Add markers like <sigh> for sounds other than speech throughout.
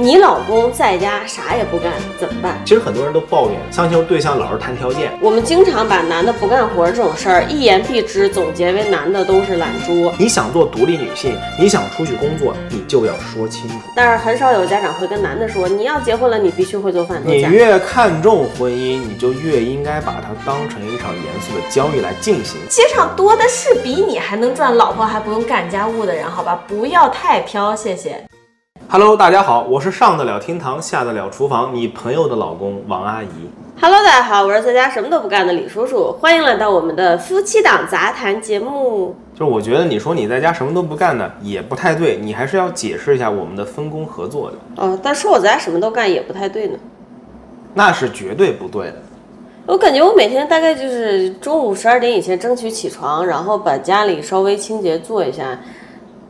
你老公在家啥也不干怎么办？其实很多人都抱怨相亲对象老是谈条件，我们经常把男的不干活这种事儿一言蔽之总结为男的都是懒猪。你想做独立女性，你想出去工作，你就要说清楚。但是很少有家长会跟男的说，你要结婚了，你必须会做饭。你越看重婚姻，你就越应该把它当成一场严肃的交易来进行。街上多的是比你还能赚老婆还不用干家务的人，好吧？不要太飘，谢谢。Hello，大家好，我是上得了厅堂，下得了厨房，你朋友的老公王阿姨。Hello，大家好，我是在家什么都不干的李叔叔，欢迎来到我们的夫妻档杂谈节目。就是我觉得你说你在家什么都不干呢也不太对，你还是要解释一下我们的分工合作的。哦，但说我在家什么都干也不太对呢，那是绝对不对的。我感觉我每天大概就是中午十二点以前争取起床，然后把家里稍微清洁做一下。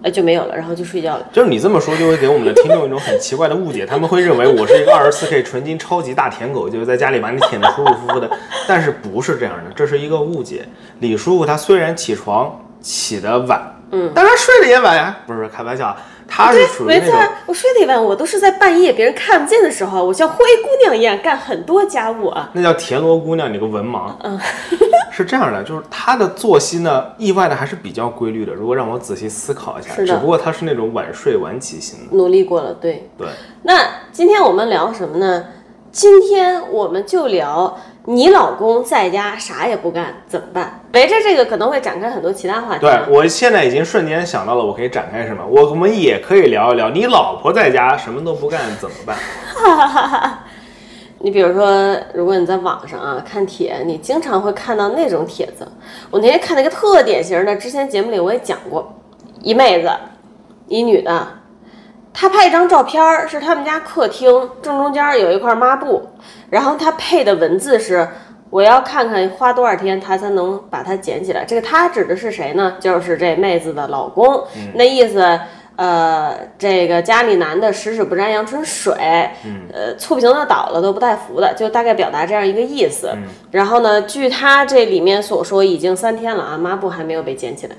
哎，就没有了，然后就睡觉了。就是你这么说，就会给我们的听众一种很奇怪的误解，他们会认为我是一个二十四 K 纯金超级大舔狗，就是在家里把你舔得舒舒服服的。<laughs> 但是不是这样的，这是一个误解。李叔叔他虽然起床起得晚，嗯，但他睡得也晚呀，不是开玩笑。他是属于没错，我睡得晚，我都是在半夜别人看不见的时候，我像灰姑娘一样干很多家务啊。那叫田螺姑娘，你个文盲。嗯，<laughs> 是这样的，就是她的作息呢，意外的还是比较规律的。如果让我仔细思考一下，是的只不过她是那种晚睡晚起型的。努力过了，对。对，那今天我们聊什么呢？今天我们就聊你老公在家啥也不干怎么办？围着这个可能会展开很多其他话题对啊。我现在已经瞬间想到了，我可以展开什么？我我们也可以聊一聊，你老婆在家什么都不干怎么办？<laughs> 你比如说，如果你在网上啊看帖，你经常会看到那种帖子。我那天看了一个特典型的，之前节目里我也讲过，一妹子，一女的，她拍一张照片儿，是他们家客厅正中间儿有一块抹布，然后他配的文字是。我要看看花多少天他才能把它捡起来。这个他指的是谁呢？就是这妹子的老公。那意思，呃，这个家里男的十指不沾阳春水，呃，醋瓶子倒了都不带扶的，就大概表达这样一个意思。然后呢，据他这里面所说，已经三天了啊，抹布还没有被捡起来。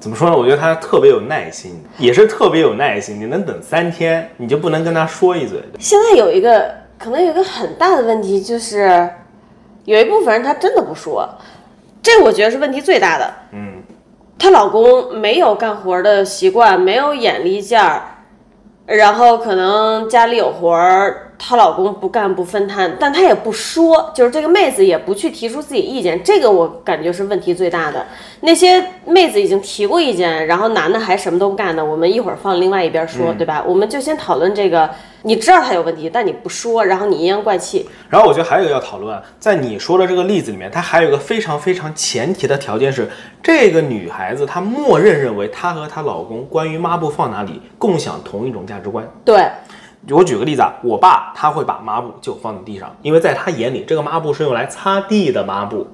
怎么说呢？我觉得他特别有耐心，也是特别有耐心。你能等三天，你就不能跟他说一嘴？现在有一个可能有一个很大的问题，就是有一部分人他真的不说，这我觉得是问题最大的。嗯，她老公没有干活的习惯，没有眼力见儿，然后可能家里有活儿，她老公不干不分摊，但她也不说，就是这个妹子也不去提出自己意见，这个我感觉是问题最大的。那些妹子已经提过意见，然后男的还什么都不干呢，我们一会儿放另外一边说，对吧？我们就先讨论这个，你知道他有问题，但你不说，然后你阴阳怪气，然后我觉得还有一个要讨论，在你说的这个例子里面，它还有一个非常非常前提的条件是，这个女孩子她默认认为她和她老公关于抹布放哪里共享同一种价值观。对，我举个例子啊，我爸他会把抹布就放在地上，因为在他眼里，这个抹布是用来擦地的抹布。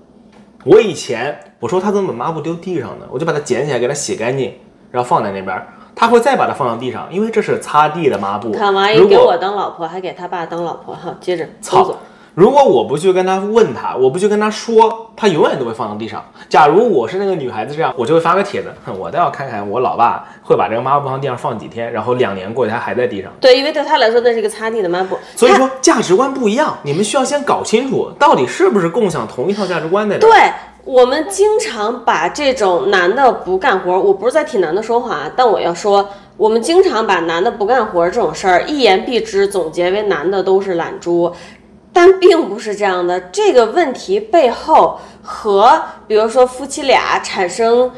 我以前我说他怎么把抹布丢地上呢？我就把它捡起来给它洗干净，然后放在那边儿。他会再把它放到地上，因为这是擦地的抹布。看王阿姨如果给我当老婆，还给他爸当老婆，哈，接着操走走。如果我不去跟他问他，我不去跟他说，他永远都会放到地上。假如我是那个女孩子这样，我就会发个帖子，哼，我倒要看看我老爸会把这个抹布放地上放几天，然后两年过去他还在地上。对，因为对他来说那是一个擦地的抹布，所以说价值观不一样，你们需要先搞清楚到底是不是共享同一套价值观的人。对我们经常把这种男的不干活，我不是在替男的说话啊，但我要说，我们经常把男的不干活这种事儿一言蔽之总结为男的都是懒猪。但并不是这样的，这个问题背后和比如说夫妻俩产生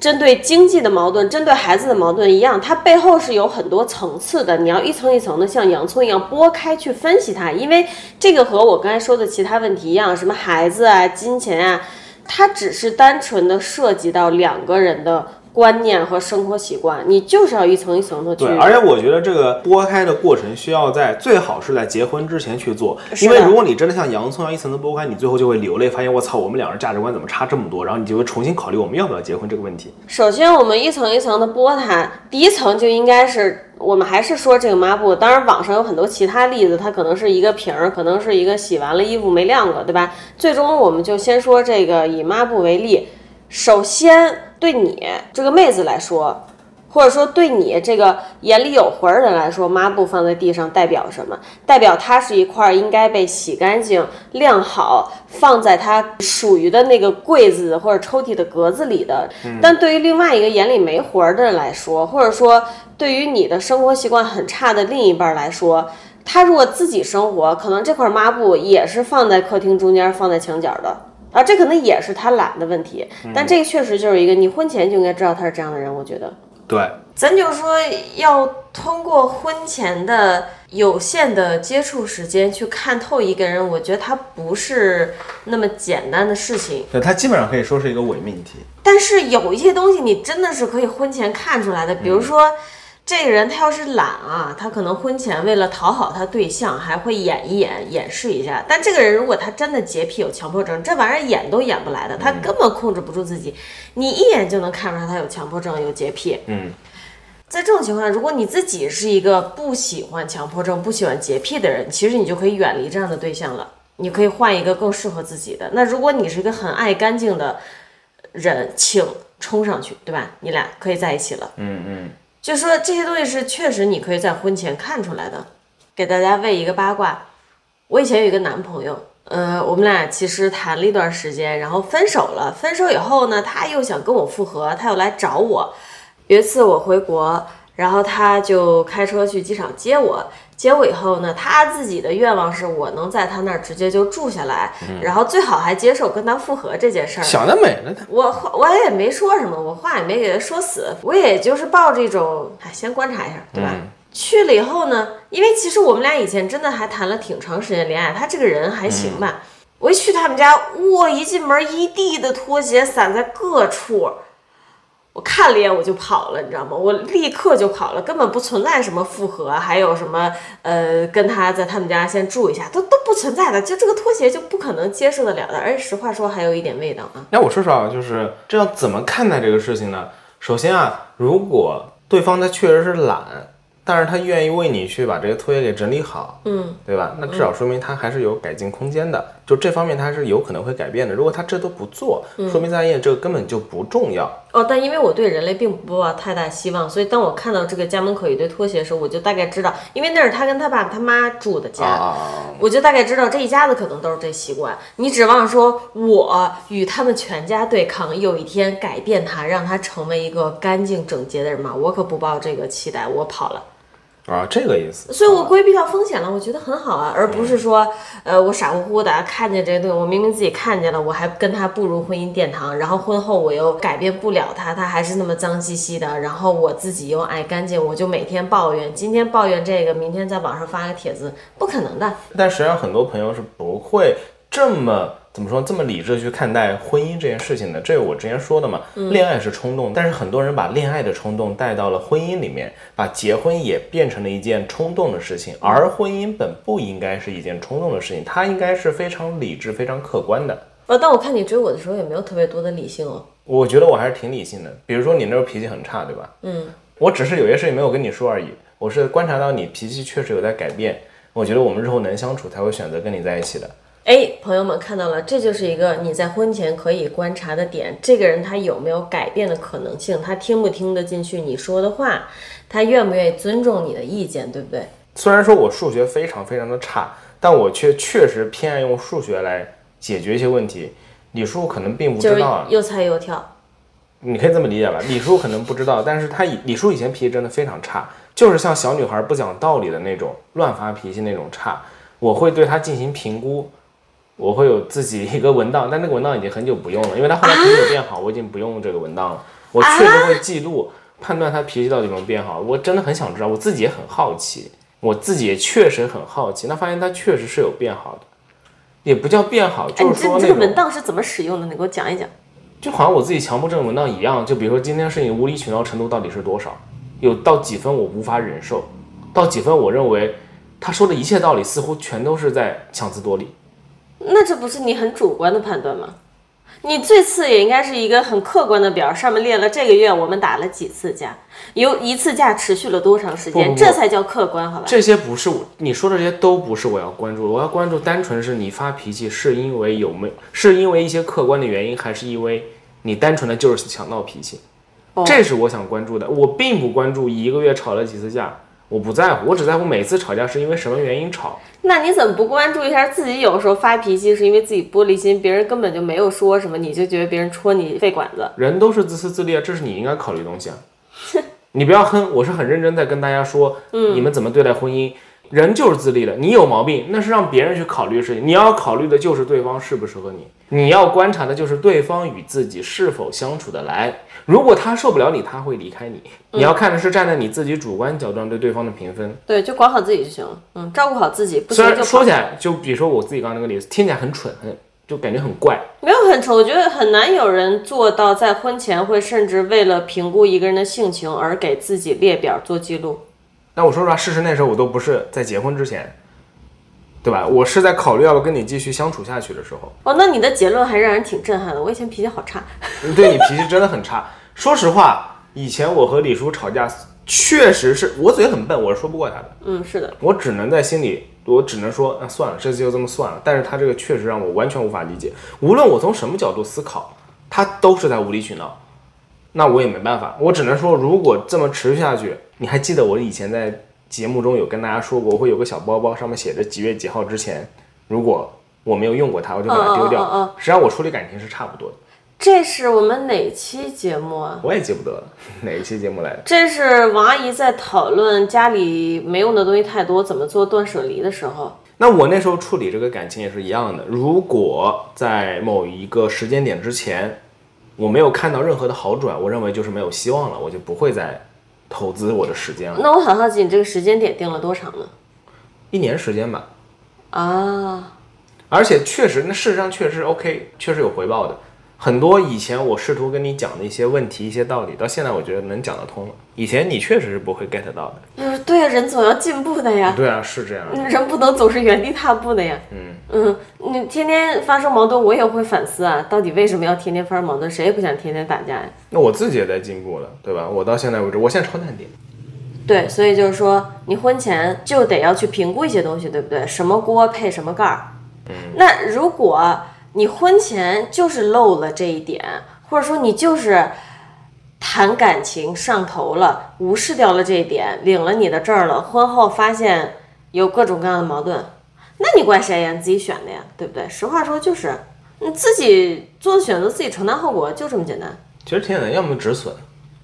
针对经济的矛盾、针对孩子的矛盾一样，它背后是有很多层次的。你要一层一层的像洋葱一样剥开去分析它，因为这个和我刚才说的其他问题一样，什么孩子啊、金钱啊，它只是单纯的涉及到两个人的观念和生活习惯，你就是要一层一层的去对，。而且我觉得这个剥开的过程需要在最好是在结婚之前去做，因为如果你真的像洋葱一样一层层剥开，你最后就会流泪，发现我操，我们两人价值观怎么差这么多，然后你就会重新考虑我们要不要结婚这个问题。首先，我们一层一层的剥它，第一层就应该是我们还是说这个抹布。当然，网上有很多其他例子，它可能是一个瓶儿，可能是一个洗完了衣服没晾过，对吧？最终，我们就先说这个以抹布为例。首先，对你这个妹子来说，或者说，对你这个眼里有魂儿人来说，抹布放在地上代表什么？代表它是一块应该被洗干净、晾好，放在它属于的那个柜子或者抽屉的格子里的。但对于另外一个眼里没魂儿的人来说，或者说对于你的生活习惯很差的另一半来说，他如果自己生活，可能这块抹布也是放在客厅中间，放在墙角的。啊，这可能也是他懒的问题，但这个确实就是一个你婚前就应该知道他是这样的人，我觉得。对，咱就说要通过婚前的有限的接触时间去看透一个人，我觉得他不是那么简单的事情。对，他基本上可以说是一个伪命题。但是有一些东西你真的是可以婚前看出来的，比如说。这个人他要是懒啊，他可能婚前为了讨好他对象，还会演一演、演示一下。但这个人如果他真的洁癖、有强迫症，这玩意儿演都演不来的，他根本控制不住自己，你一眼就能看出来他有强迫症、有洁癖。嗯，在这种情况下，如果你自己是一个不喜欢强迫症、不喜欢洁癖的人，其实你就可以远离这样的对象了，你可以换一个更适合自己的。那如果你是一个很爱干净的人，请冲上去，对吧？你俩可以在一起了。嗯嗯。就说这些东西是确实你可以在婚前看出来的。给大家喂一个八卦，我以前有一个男朋友，呃，我们俩其实谈了一段时间，然后分手了。分手以后呢，他又想跟我复合，他又来找我。有一次我回国，然后他就开车去机场接我。接我以后呢，他自己的愿望是我能在他那儿直接就住下来，然后最好还接受跟他复合这件事儿。想得美了他。我我也没说什么，我话也没给他说死，我也就是抱着一种，哎，先观察一下，对吧？去了以后呢，因为其实我们俩以前真的还谈了挺长时间恋爱，他这个人还行吧。我一去他们家，哇，一进门一地的拖鞋散在各处。我看了一眼我就跑了，你知道吗？我立刻就跑了，根本不存在什么复合，还有什么呃跟他在他们家先住一下，都都不存在的。就这个拖鞋就不可能接受得了的，而且实话说还有一点味道啊。那我说实话，就是这要怎么看待这个事情呢？首先啊，如果对方他确实是懒。但是他愿意为你去把这个拖鞋给整理好，嗯，对吧？那至少说明他还是有改进空间的，就这方面他是有可能会改变的。如果他这都不做，说明在业这个根本就不重要。哦，但因为我对人类并不抱太大希望，所以当我看到这个家门口一堆拖鞋的时候，我就大概知道，因为那是他跟他爸他妈住的家，我就大概知道这一家子可能都是这习惯。你指望说我与他们全家对抗，有一天改变他，让他成为一个干净整洁的人吗？我可不抱这个期待，我跑了。啊，这个意思，所以我规避掉风险了，我觉得很好啊，而不是说，呃，我傻乎乎的看见这些东西，我明明自己看见了，我还跟他步入婚姻殿堂，然后婚后我又改变不了他，他还是那么脏兮兮的，然后我自己又爱干净，我就每天抱怨，今天抱怨这个，明天在网上发个帖子，不可能的。但实际上，很多朋友是不会这么。怎么说这么理智去看待婚姻这件事情呢？这是我之前说的嘛，恋爱是冲动，但是很多人把恋爱的冲动带到了婚姻里面，把结婚也变成了一件冲动的事情，而婚姻本不应该是一件冲动的事情，它应该是非常理智、非常客观的。呃，但我看你追我的时候也没有特别多的理性哦。我觉得我还是挺理性的，比如说你那时候脾气很差，对吧？嗯，我只是有些事情没有跟你说而已，我是观察到你脾气确实有在改变，我觉得我们日后能相处，才会选择跟你在一起的。哎，朋友们看到了，这就是一个你在婚前可以观察的点。这个人他有没有改变的可能性？他听不听得进去你说的话？他愿不愿意尊重你的意见？对不对？虽然说我数学非常非常的差，但我却确实偏爱用数学来解决一些问题。李叔可能并不知道啊，又猜又跳。你可以这么理解吧？李叔可能不知道，但是他以李叔以前脾气真的非常差，就是像小女孩不讲道理的那种，乱发脾气那种差。我会对他进行评估。我会有自己一个文档，但那个文档已经很久不用了，因为他后来脾气有变好，我已经不用这个文档了。我确实会记录，判断他脾气到底有没有变好。我真的很想知道，我自己也很好奇，我自己也确实很好奇。那发现他确实是有变好的，也不叫变好，就是说这个文档是怎么使用的？你给我讲一讲。就好像我自己强迫症文档一样，就比如说今天是你无理取闹程度到底是多少，有到几分我无法忍受，到几分我认为他说的一切道理似乎全都是在强词夺理。那这不是你很主观的判断吗？你最次也应该是一个很客观的表，上面列了这个月我们打了几次架，有一次架持续了多长时间，这才叫客观，好吧？这些不是我你说的这些都不是我要关注的，我要关注单纯是你发脾气是因为有没是因为一些客观的原因，还是因为你单纯的就是想闹脾气？这是我想关注的。我并不关注一个月吵了几次架，我不在乎，我只在乎每次吵架是因为什么原因吵。那你怎么不关注一下自己？有时候发脾气是因为自己玻璃心，别人根本就没有说什么，你就觉得别人戳你肺管子。人都是自私自利，这是你应该考虑的东西啊。<laughs> 你不要哼，我是很认真在跟大家说，嗯你们怎么对待婚姻。人就是自利的，你有毛病，那是让别人去考虑的事情。你要考虑的就是对方适不适合你，你要观察的就是对方与自己是否相处得来。如果他受不了你，他会离开你。你要看的是站在你自己主观角度上对对方的评分。对，就管好自己就行了。嗯，照顾好自己。不虽然就说起来，就比如说我自己刚刚那个例子，听起来很蠢，很就感觉很怪。没有很蠢，我觉得很难有人做到在婚前会甚至为了评估一个人的性情而给自己列表做记录。但我说实话，事实那时候我都不是在结婚之前，对吧？我是在考虑要不要跟你继续相处下去的时候。哦，那你的结论还让人挺震撼的。我以前脾气好差，对你脾气真的很差。<laughs> 说实话，以前我和李叔吵架，确实是我嘴很笨，我是说不过他的。嗯，是的，我只能在心里，我只能说，那算了，这次就这么算了。但是他这个确实让我完全无法理解。无论我从什么角度思考，他都是在无理取闹。那我也没办法，我只能说，如果这么持续下去。你还记得我以前在节目中有跟大家说过，我会有个小包包，上面写着几月几号之前，如果我没有用过它，我就把它丢掉。实际上我处理感情是差不多的。这是我们哪期节目啊？我也记不得了，<laughs> 哪一期节目来着？这是王阿姨在讨论家里没用的东西太多，怎么做断舍离的时候。那我那时候处理这个感情也是一样的。如果在某一个时间点之前，我没有看到任何的好转，我认为就是没有希望了，我就不会再。投资我的时间了。那我很好奇，你这个时间点定了多长呢？一年时间吧。啊。而且确实，那事实上确实 OK，确实有回报的。很多以前我试图跟你讲的一些问题、一些道理，到现在我觉得能讲得通了。以前你确实是不会 get 到的。嗯，对啊，人总要进步的呀。对啊，是这样。人不能总是原地踏步的呀。嗯嗯，你天天发生矛盾，我也会反思啊，到底为什么要天天发生矛盾？谁也不想天天打架呀。那我自己也在进步了，对吧？我到现在为止，我现在超淡定。对，所以就是说，你婚前就得要去评估一些东西，对不对？什么锅配什么盖儿。嗯。那如果。你婚前就是漏了这一点，或者说你就是谈感情上头了，无视掉了这一点，领了你的证了。婚后发现有各种各样的矛盾，那你怪谁呀？你自己选的呀，对不对？实话说就是你自己做的选择，自己承担后果，就这么简单。其实挺简单，要么止损。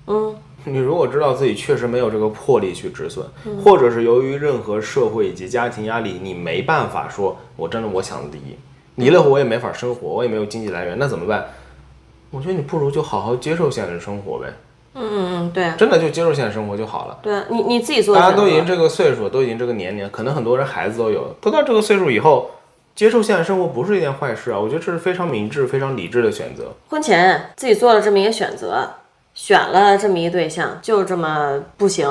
嗯，你如果知道自己确实没有这个魄力去止损，或者是由于任何社会以及家庭压力，你没办法说，我真的我想第一。离了我也没法生活，我也没有经济来源，那怎么办？我觉得你不如就好好接受现实生活呗。嗯嗯嗯，对，真的就接受现实生活就好了。对啊，你你自己做。大家都已经这个岁数，都已经这个年龄，可能很多人孩子都有，都到这个岁数以后，接受现实生活不是一件坏事啊。我觉得这是非常明智、非常理智的选择。婚前自己做了这么一个选择，选了这么一个对象，就这么不行，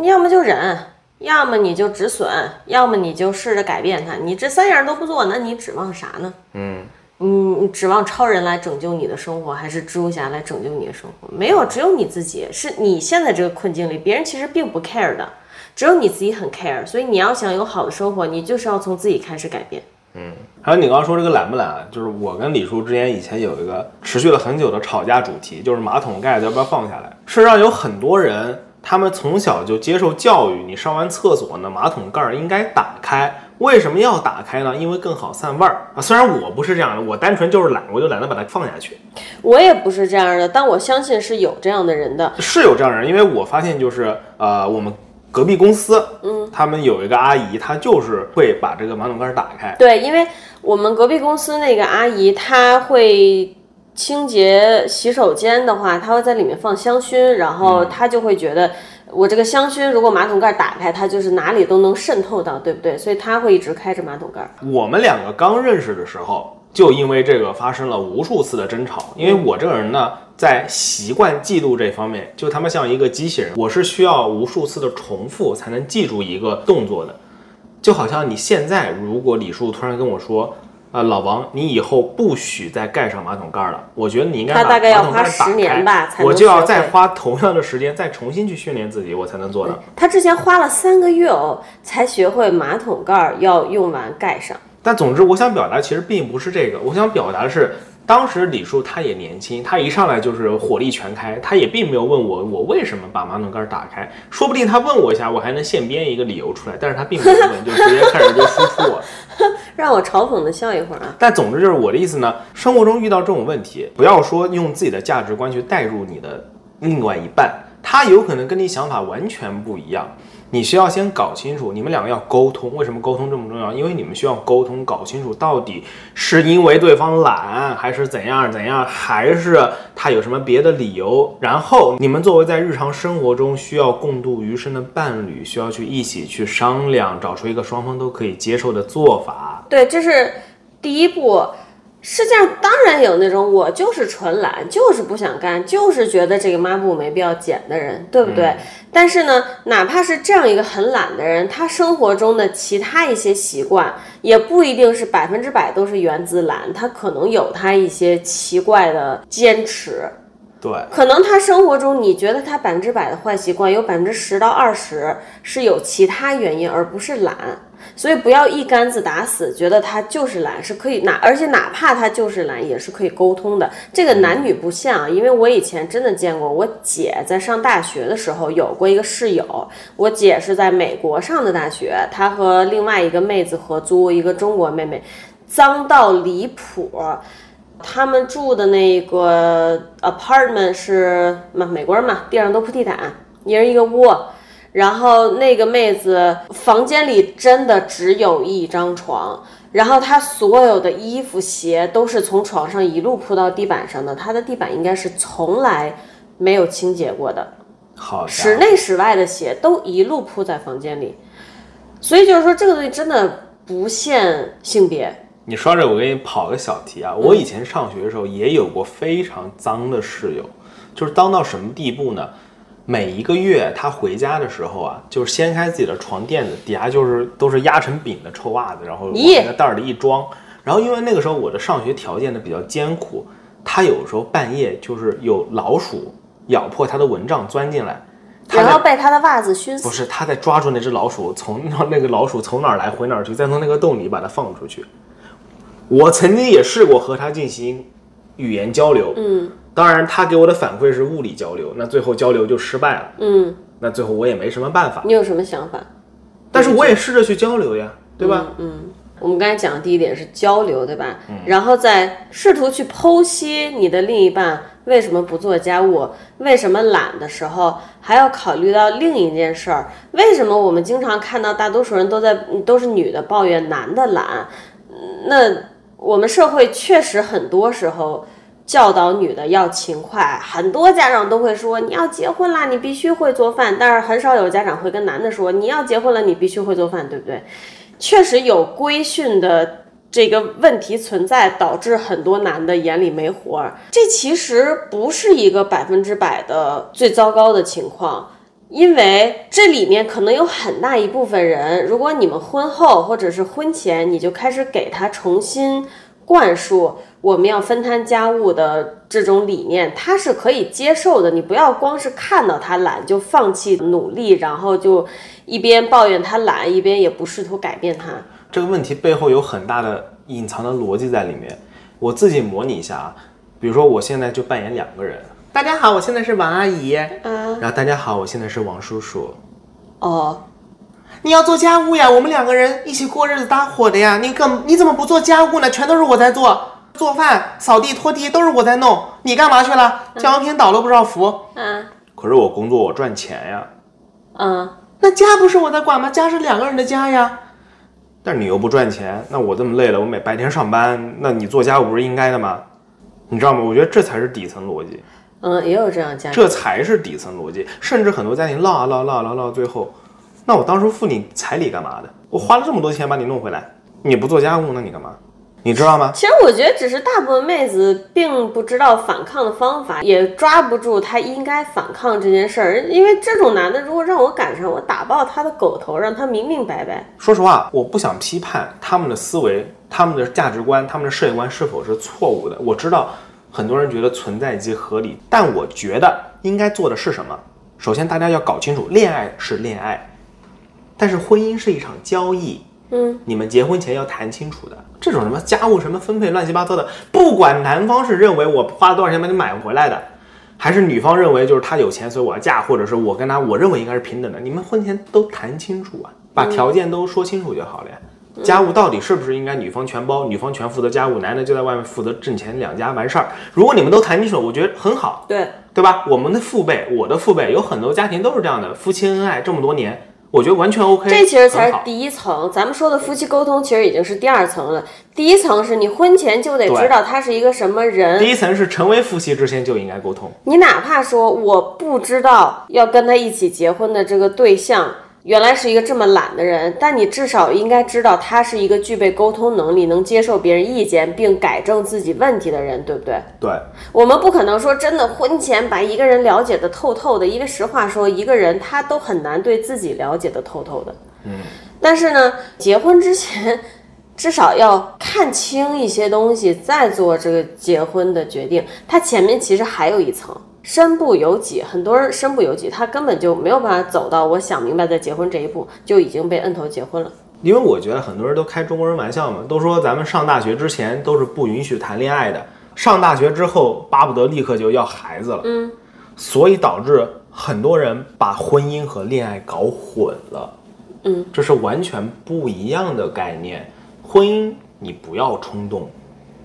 你要么就忍。要么你就止损，要么你就试着改变它。你这三样都不做，那你指望啥呢？嗯，你指望超人来拯救你的生活，还是蜘蛛侠来拯救你的生活？没有，只有你自己。是你现在这个困境里，别人其实并不 care 的，只有你自己很 care。所以你要想有好的生活，你就是要从自己开始改变。嗯，还有你刚刚说这个懒不懒，就是我跟李叔之间以前有一个持续了很久的吵架主题，就是马桶盖子要不要放下来。事实上有很多人。他们从小就接受教育，你上完厕所呢，马桶盖儿应该打开。为什么要打开呢？因为更好散味儿啊。虽然我不是这样的，我单纯就是懒，我就懒得把它放下去。我也不是这样的，但我相信是有这样的人的，是有这样的人。因为我发现就是呃，我们隔壁公司，嗯，他们有一个阿姨，她就是会把这个马桶盖打开。对，因为我们隔壁公司那个阿姨，她会。清洁洗手间的话，他会在里面放香薰，然后他就会觉得我这个香薰如果马桶盖打开，它就是哪里都能渗透到，对不对？所以他会一直开着马桶盖。我们两个刚认识的时候，就因为这个发生了无数次的争吵。因为我这个人呢，在习惯记录这方面，就他妈像一个机器人，我是需要无数次的重复才能记住一个动作的。就好像你现在，如果李叔突然跟我说。啊，老王，你以后不许再盖上马桶盖了。我觉得你应该把马桶盖打开，我就要再花同样的时间再重新去训练自己，我才能做到。他之前花了三个月哦，才学会马桶盖要用完盖上。但总之，我想表达其实并不是这个，我想表达的是，当时李叔他也年轻，他一上来就是火力全开，他也并没有问我我为什么把马桶盖打开，说不定他问我一下，我还能现编一个理由出来，但是他并没有问，就直接开始就输出我。<laughs> 让我嘲讽的笑一会儿啊。但总之就是我的意思呢，生活中遇到这种问题，不要说用自己的价值观去代入你的另外一半，他有可能跟你想法完全不一样。你需要先搞清楚，你们两个要沟通。为什么沟通这么重要？因为你们需要沟通，搞清楚到底是因为对方懒，还是怎样怎样，还是他有什么别的理由。然后你们作为在日常生活中需要共度余生的伴侣，需要去一起去商量，找出一个双方都可以接受的做法。对，这是第一步。世界上当然有那种我就是纯懒，就是不想干，就是觉得这个抹布没必要捡的人，对不对？但是呢，哪怕是这样一个很懒的人，他生活中的其他一些习惯也不一定是百分之百都是源自懒，他可能有他一些奇怪的坚持。对，可能他生活中你觉得他百分之百的坏习惯，有百分之十到二十是有其他原因，而不是懒。所以不要一竿子打死，觉得他就是懒是可以哪，而且哪怕他就是懒，也是可以沟通的。这个男女不像，因为我以前真的见过，我姐在上大学的时候有过一个室友，我姐是在美国上的大学，她和另外一个妹子合租一个中国妹妹，脏到离谱。他们住的那个 apartment 是嘛美国人嘛，地上都铺地毯，一人一个窝。然后那个妹子房间里真的只有一张床，然后她所有的衣服鞋都是从床上一路铺到地板上的，她的地板应该是从来没有清洁过的，好，室内室外的鞋都一路铺在房间里，所以就是说这个东西真的不限性别。你说这，我给你跑个小题啊，我以前上学的时候也有过非常脏的室友，就是脏到什么地步呢？每一个月他回家的时候啊，就是掀开自己的床垫子，底下就是都是压成饼的臭袜子，然后往那个袋儿里一装。然后因为那个时候我的上学条件呢比较艰苦，他有时候半夜就是有老鼠咬破他的蚊帐钻进来，然后被他的袜子熏死。不是，他在抓住那只老鼠，从那个老鼠从哪儿来回哪儿去，再从那个洞里把它放出去。我曾经也试过和他进行语言交流，嗯。当然，他给我的反馈是物理交流，那最后交流就失败了。嗯，那最后我也没什么办法。你有什么想法？但是我也试着去交流呀，对吧？嗯，我们刚才讲的第一点是交流，对吧？嗯。然后再试图去剖析你的另一半为什么不做家务，为什么懒的时候，还要考虑到另一件事儿：为什么我们经常看到大多数人都在都是女的抱怨男的懒？那我们社会确实很多时候。教导女的要勤快，很多家长都会说你要结婚啦，你必须会做饭。但是很少有家长会跟男的说你要结婚了，你必须会做饭，对不对？确实有规训的这个问题存在，导致很多男的眼里没活儿。这其实不是一个百分之百的最糟糕的情况，因为这里面可能有很大一部分人，如果你们婚后或者是婚前你就开始给他重新灌输。我们要分摊家务的这种理念，他是可以接受的。你不要光是看到他懒就放弃努力，然后就一边抱怨他懒，一边也不试图改变他。这个问题背后有很大的隐藏的逻辑在里面。我自己模拟一下啊，比如说我现在就扮演两个人。大家好，我现在是王阿姨。嗯。然后大家好，我现在是王叔叔。哦。你要做家务呀，我们两个人一起过日子搭伙的呀。你怎你怎么不做家务呢？全都是我在做。做饭、扫地、拖地都是我在弄，你干嘛去了？降温瓶倒了不少福。嗯，可是我工作，我赚钱呀。嗯，那家不是我在管吗？家是两个人的家呀。但是你又不赚钱，那我这么累了，我每白天上班，那你做家务不是应该的吗？你知道吗？我觉得这才是底层逻辑。嗯，也有这样家庭，这才是底层逻辑。甚至很多家庭唠啊唠唠唠唠，最后，那我当初付你彩礼干嘛的？我花了这么多钱把你弄回来，你不做家务，那你干嘛？你知道吗？其实我觉得只是大部分妹子并不知道反抗的方法，也抓不住她应该反抗这件事儿。因为这种男的，如果让我赶上，我打爆他的狗头，让他明明白白。说实话，我不想批判他们的思维、他们的价值观、他们的世界观是否是错误的。我知道很多人觉得存在即合理，但我觉得应该做的是什么？首先，大家要搞清楚，恋爱是恋爱，但是婚姻是一场交易。嗯，你们结婚前要谈清楚的。这种什么家务什么分配乱七八糟的，不管男方是认为我花了多少钱把你买回来的，还是女方认为就是他有钱所以我要嫁，或者是我跟他我认为应该是平等的，你们婚前都谈清楚啊，把条件都说清楚就好了呀。家务到底是不是应该女方全包，女方全负责家务，男的就在外面负责挣钱两家完事儿？如果你们都谈清楚，我觉得很好，对，对吧？我们的父辈，我的父辈有很多家庭都是这样的，夫妻恩爱这么多年，我觉得完全 OK。这其实才是第一层。咱们说的夫妻沟通，其实已经是第二层了。第一层是你婚前就得知道他是一个什么人，第一层是成为夫妻之前就应该沟通，你哪怕说我不知道要跟他一起结婚的这个对象原来是一个这么懒的人，但你至少应该知道他是一个具备沟通能力、能接受别人意见并改正自己问题的人，对不对？对，我们不可能说真的婚前把一个人了解的透透的，因为实话说，一个人他都很难对自己了解的透透的。嗯，但是呢，结婚之前至少要看清一些东西，再做这个结婚的决定。他前面其实还有一层。身不由己，很多人身不由己，他根本就没有办法走到我想明白再结婚这一步，就已经被摁头结婚了。因为我觉得很多人都开中国人玩笑嘛，都说咱们上大学之前都是不允许谈恋爱的，上大学之后巴不得立刻就要孩子了。嗯，所以导致很多人把婚姻和恋爱搞混了。嗯，这是完全不一样的概念。婚姻你不要冲动，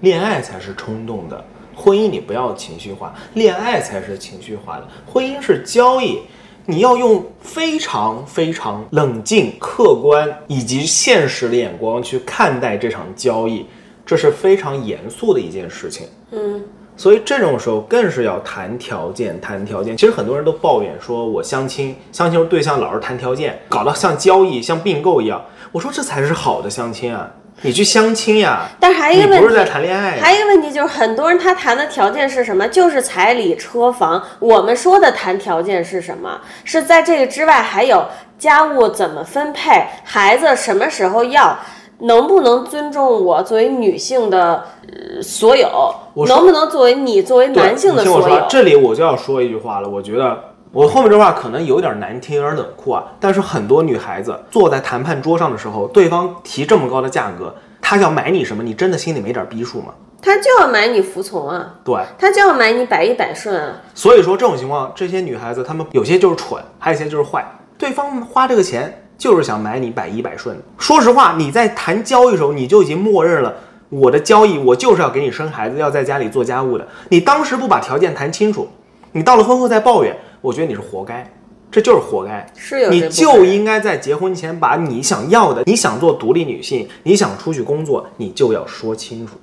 恋爱才是冲动的。婚姻你不要情绪化，恋爱才是情绪化的。婚姻是交易，你要用非常非常冷静、客观以及现实的眼光去看待这场交易，这是非常严肃的一件事情。嗯，所以这种时候更是要谈条件，谈条件。其实很多人都抱怨说，我相亲，相亲对象老是谈条件，搞得像交易、像并购一样。我说这才是好的相亲啊！你去相亲呀，但是还有一个问题，你不是在谈恋爱呀。还有一个问题就是，很多人他谈的条件是什么？就是彩礼、车房。我们说的谈条件是什么？是在这个之外，还有家务怎么分配，孩子什么时候要，能不能尊重我作为女性的、呃、所有，能不能作为你作为男性的所有？，这里我就要说一句话了。我觉得我后面这话可能有点难听，有点冷酷啊。但是很多女孩子坐在谈判桌上的时候，对方提这么高的价格，他要买你什么？你真的心里没点逼数吗？他就要买你服从啊，对，他就要买你百依百顺啊。所以说这种情况，这些女孩子她们有些就是蠢，还有一些就是坏。对方花这个钱就是想买你百依百顺。说实话，你在谈交易的时候，你就已经默认了我的交易，我就是要给你生孩子，要在家里做家务的。你当时不把条件谈清楚，你到了婚后再抱怨，我觉得你是活该，这就是活该。是有这部分就应该在结婚前把你想要的，你想做独立女性，你想出去工作，你就要说清楚。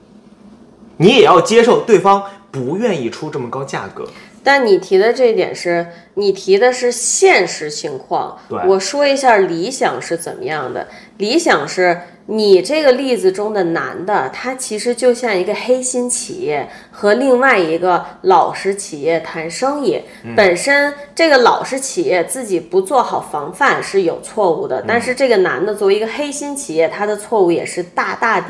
你也要接受对方不愿意出这么高价格。但你提的这一点是你提的是现实情况，对我说一下理想是怎么样的。理想是你这个例子中的男的，他其实就像一个黑心企业和另外一个老实企业谈生意。本身这个老实企业自己不做好防范是有错误的，但是这个男的作为一个黑心企业，他的错误也是大大的。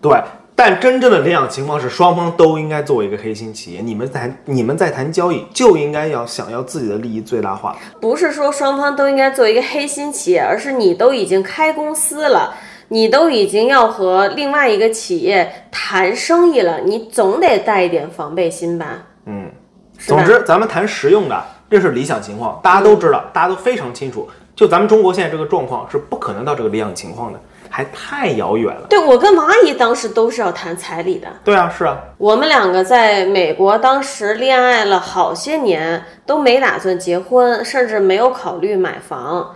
对，但真正的理想情况是双方都应该作为一个黑心企业，你们谈你们在谈交易就应该要想要自己的利益最大化。不是说双方都应该做一个黑心企业，而是你都已经开公司了，你都已经要和另外一个企业谈生意了，你总得带一点防备心吧？嗯，总之咱们谈实用的，这是理想情况，大家都知道，大家都非常清楚。就咱们中国现在这个状况是不可能到这个理想情况的，还太遥远了。对我跟王阿姨当时都是要谈彩礼的，对啊，是啊，我们两个在美国当时恋爱了好些年，都没打算结婚，甚至没有考虑买房，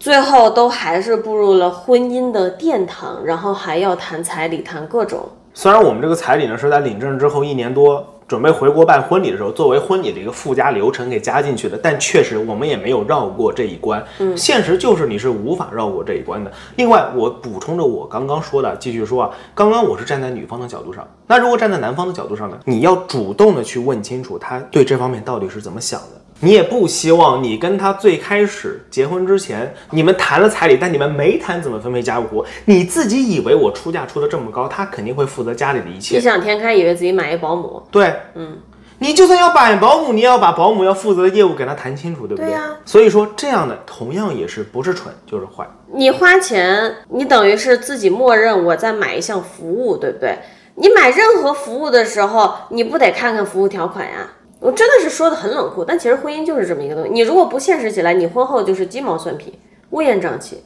最后都还是步入了婚姻的殿堂，然后还要谈彩礼，谈各种。虽然我们这个彩礼呢是在领证之后一年多，准备回国办婚礼的时候，作为婚礼的一个附加流程给加进去的，但确实我们也没有绕过这一关。嗯，现实就是你是无法绕过这一关的。另外，我补充着我刚刚说的，继续说啊，刚刚我是站在女方的角度上，那如果站在男方的角度上呢？你要主动的去问清楚他对这方面到底是怎么想的。你也不希望你跟他最开始结婚之前，你们谈了彩礼，但你们没谈怎么分配家务活，你自己以为我出价出的这么高，他肯定会负责家里的一切异。想天开，以为自己买一保姆。对，嗯，你就算要买保姆，你也要把保姆要负责的业务给他谈清楚，对不对？对呀所以说这样的同样也是不是蠢就是坏。你花钱，你等于是自己默认我在买一项服务，对不对？你买任何服务的时候，你不得看看服务条款呀？我真的是说的很冷酷，但其实婚姻就是这么一个东西。你如果不现实起来，你婚后就是鸡毛蒜皮、乌烟瘴气。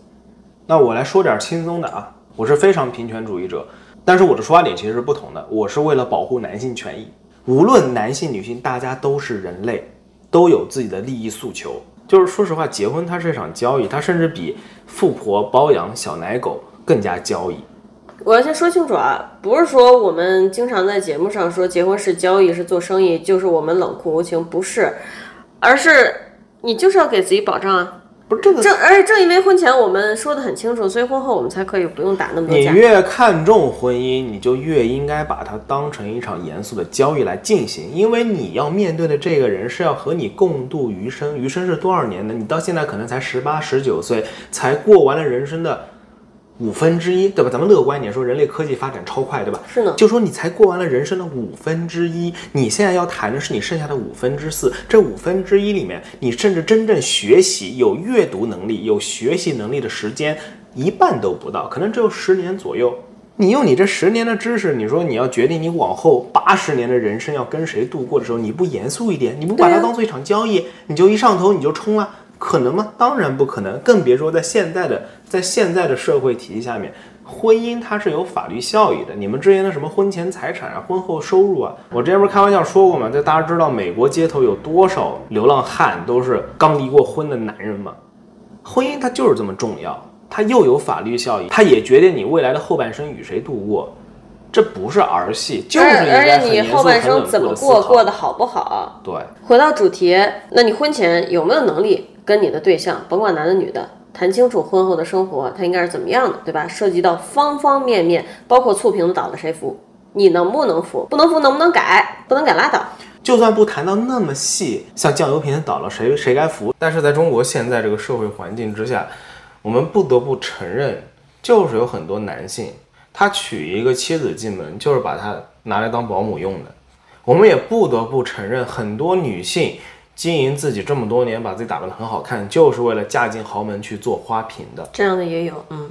那我来说点轻松的啊，我是非常平权主义者，但是我的出发点其实是不同的，我是为了保护男性权益。无论男性女性，大家都是人类，都有自己的利益诉求。就是说实话，结婚它是一场交易，它甚至比富婆包养小奶狗更加交易。我要先说清楚啊，不是说我们经常在节目上说结婚是交易是做生意，就是我们冷酷无情，不是，而是你就是要给自己保障啊。不是这个正而且正因为婚前我们说的很清楚，所以婚后我们才可以不用打那么多架。你越看重婚姻，你就越应该把它当成一场严肃的交易来进行，因为你要面对的这个人是要和你共度余生，余生是多少年呢？你到现在可能才十八、十九岁，才过完了人生的五分之一，对吧？咱们乐观一点说，人类科技发展超快，对吧？是呢就说你才过完了人生的五分之一，你现在要谈的是你剩下的五分之四。这五分之一里面，你甚至真正学习、有阅读能力、有学习能力的时间，一半都不到，可能只有十年左右。你用你这十年的知识，你说你要决定你往后八十年的人生要跟谁度过的时候，你不严肃一点，你不把它当做一场交易，你就一上头你就冲了，可能吗？当然不可能，更别说在现在的在现在的社会体系下面，婚姻它是有法律效益的。你们之前的什么婚前财产啊、婚后收入啊，我之前不是开玩笑说过吗？就大家知道美国街头有多少流浪汉都是刚离过婚的男人吗？婚姻它就是这么重要，它又有法律效益，它也决定你未来的后半生与谁度过。这不是儿戏，就是你该很严肃、后半很冷生怎么过，过得好不好？对，回到主题，那你婚前有没有能力跟你的对象，甭管男的女的，谈清楚婚后的生活他应该是怎么样的，对吧？涉及到方方面面，包括醋瓶子倒了谁扶，你能不能扶？不能扶能不能改？不能改拉倒。就算不谈到那么细，像酱油瓶倒了谁谁该扶，但是在中国现在这个社会环境之下，我们不得不承认，就是有很多男性，他娶一个妻子进门，就是把她拿来当保姆用的。我们也不得不承认，很多女性经营自己这么多年，把自己打扮得很好看，就是为了嫁进豪门去做花瓶的。这样的也有，嗯。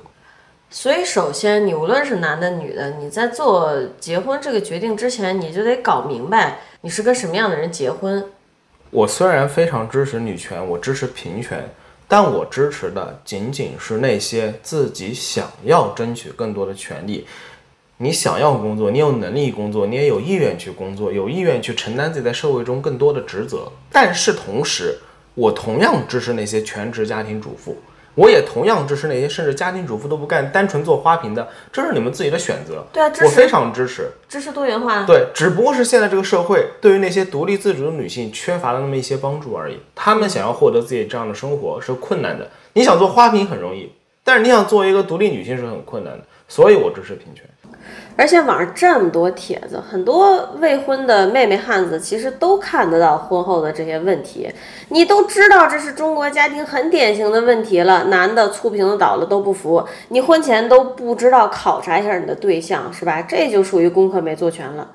所以，首先，你无论是男的女的，你在做结婚这个决定之前，你就得搞明白你是跟什么样的人结婚。我虽然非常支持女权，我支持平权，但我支持的仅仅是那些自己想要争取更多的权利。你想要工作，你有能力工作，你也有意愿去工作，有意愿去承担自己在社会中更多的职责。但是同时，我同样支持那些全职家庭主妇，我也同样支持那些甚至家庭主妇都不干，单纯做花瓶的，这是你们自己的选择。对啊支持我非常支持。支持多元化，对，只不过是现在这个社会对于那些独立自主的女性缺乏了那么一些帮助而已。她们想要获得自己这样的生活是困难的。你想做花瓶很容易，但是你想做一个独立女性是很困难的。所以我支持平权。而且网上这么多帖子，很多未婚的妹妹汉子其实都看得到婚后的这些问题，你都知道这是中国家庭很典型的问题了。男的醋瓶子倒了都不服，你婚前都不知道考察一下你的对象是吧？这就属于功课没做全了。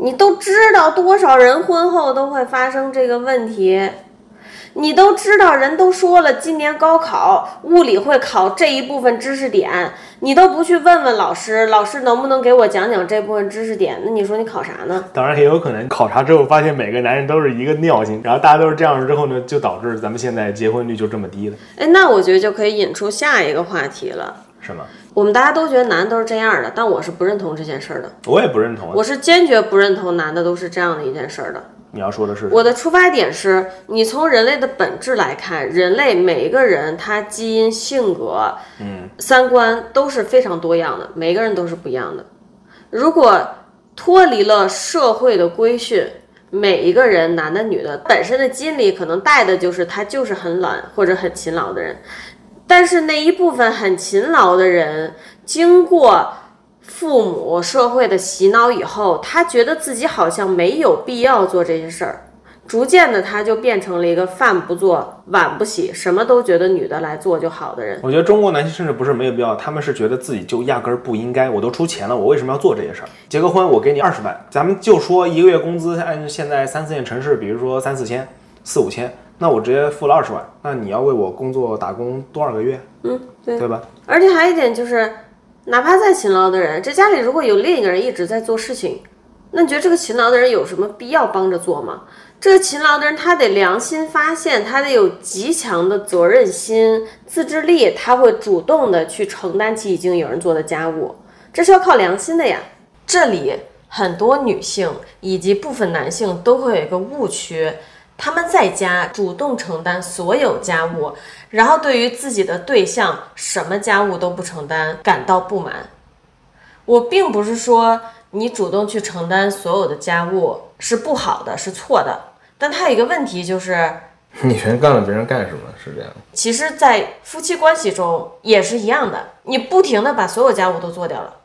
你都知道多少人婚后都会发生这个问题，你都知道，人都说了，今年高考物理会考这一部分知识点，你都不去问问老师，老师能不能给我讲讲这部分知识点？那你说你考啥呢？当然也有可能考察之后发现每个男人都是一个尿性，然后大家都是这样之后呢，就导致咱们现在结婚率就这么低了，哎，那我觉得就可以引出下一个话题了。是吗？我们大家都觉得男的都是这样的，但我是不认同这件事儿的。我也不认同啊。我是坚决不认同男的都是这样的一件事儿的。你要说的是我的出发点是你从人类的本质来看，人类每一个人他基因、性格、嗯、三观都是非常多样的，每个人都是不一样的。如果脱离了社会的规训，每一个人男的女的本身的基因里可能带的就是他就是很懒或者很勤劳的人，但是那一部分很勤劳的人，经过父母、社会的洗脑以后，他觉得自己好像没有必要做这些事儿。逐渐的他就变成了一个饭不做、碗不洗，什么都觉得女的来做就好的人。我觉得中国男性甚至不是没有必要，他们是觉得自己就压根儿不应该。我都出钱了，我为什么要做这些事儿？结个婚，我给你二十万，咱们就说一个月工资按现在三四线城市，比如说三四千、四五千，那我直接付了二十万，那你要为我工作打工多少个月？嗯，对。对吧？而且还有一点就是，哪怕再勤劳的人，这家里如果有另一个人一直在做事情，那你觉得这个勤劳的人有什么必要帮着做吗？这个勤劳的人，他得良心发现，他得有极强的责任心、自制力，他会主动的去承担起已经有人做的家务，这是要靠良心的呀。这里很多女性以及部分男性都会有一个误区，他们在家主动承担所有家务，然后对于自己的对象什么家务都不承担感到不满。我并不是说你主动去承担所有的家务是不好的，是错的，但他有一个问题就是，你全干了，别人干什么？是这样。其实，在夫妻关系中也是一样的，你不停的把所有家务都做掉了，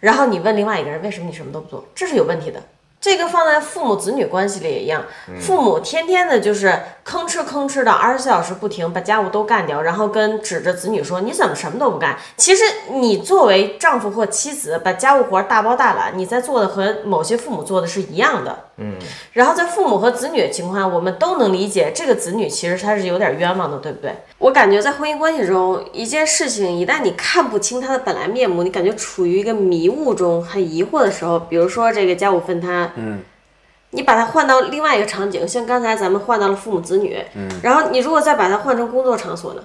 然后你问另外一个人为什么你什么都不做，这是有问题的。这个放在父母子女关系里也一样，父母天天的就是吭哧吭哧的二十四小时不停，把家务都干掉，然后跟指着子女说你怎么什么都不干。其实你作为丈夫或妻子，把家务活大包大揽，你在做的和某些父母做的是一样的。嗯，然后在父母和子女的情况下，我们都能理解这个子女其实他是有点冤枉的，对不对？我感觉在婚姻关系中，一件事情一旦你看不清它的本来面目，你感觉处于一个迷雾中，很疑惑的时候，比如说这个家务分摊，嗯，你把它换到另外一个场景，像刚才咱们换到了父母子女，嗯，然后你如果再把它换成工作场所呢，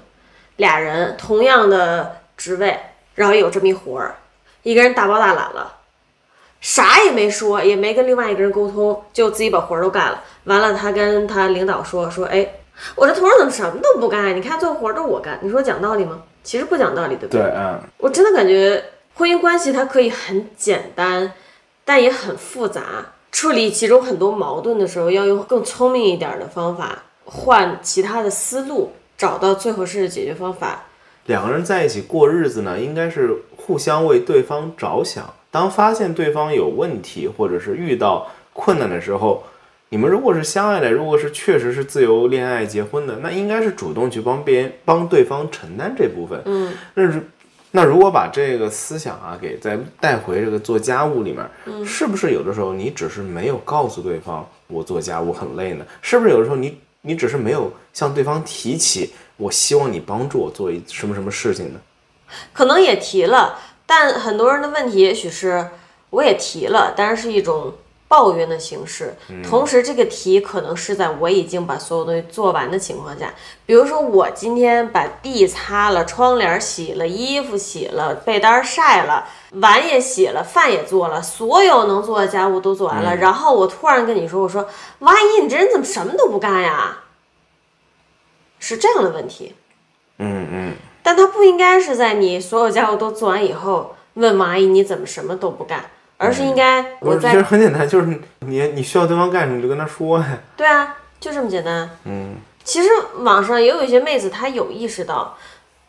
俩人同样的职位，然后有这么一活儿，一个人大包大揽了。啥也没说，也没跟另外一个人沟通，就自己把活儿都干了。完了，他跟他领导说说，哎，我这同事怎么什么都不干？你看做活儿都是我干，你说讲道理吗？其实不讲道理，对不对，嗯，我真的感觉婚姻关系它可以很简单，但也很复杂。处理其中很多矛盾的时候，要用更聪明一点的方法，换其他的思路，找到最合适的解决方法。两个人在一起过日子呢，应该是互相为对方着想。当发现对方有问题，或者是遇到困难的时候，你们如果是相爱的，如果是确实是自由恋爱结婚的，那应该是主动去帮别人帮对方承担这部分。嗯，那是那如果把这个思想啊给再带回这个做家务里面，是不是有的时候你只是没有告诉对方我做家务很累呢？是不是有的时候你你只是没有向对方提起我希望你帮助我做一什么什么事情呢？可能也提了，但很多人的问题也许是我也提了，但是是一种抱怨的形式。同时，这个题可能是在我已经把所有东西做完的情况下，比如说我今天把地擦了，窗帘洗了，衣服洗了，被单晒了，碗也洗了，饭也做了，所有能做的家务都做完了。然后我突然跟你说，我说王阿姨，你这人怎么什么都不干呀？是这样的问题。嗯嗯。但他不应该是在你所有家务都做完以后问王阿姨你怎么什么都不干，而是应该我其实很简单，就是你你需要对方干什么，你就跟他说呀。对啊，就这么简单。嗯，其实网上也有一些妹子，她有意识到，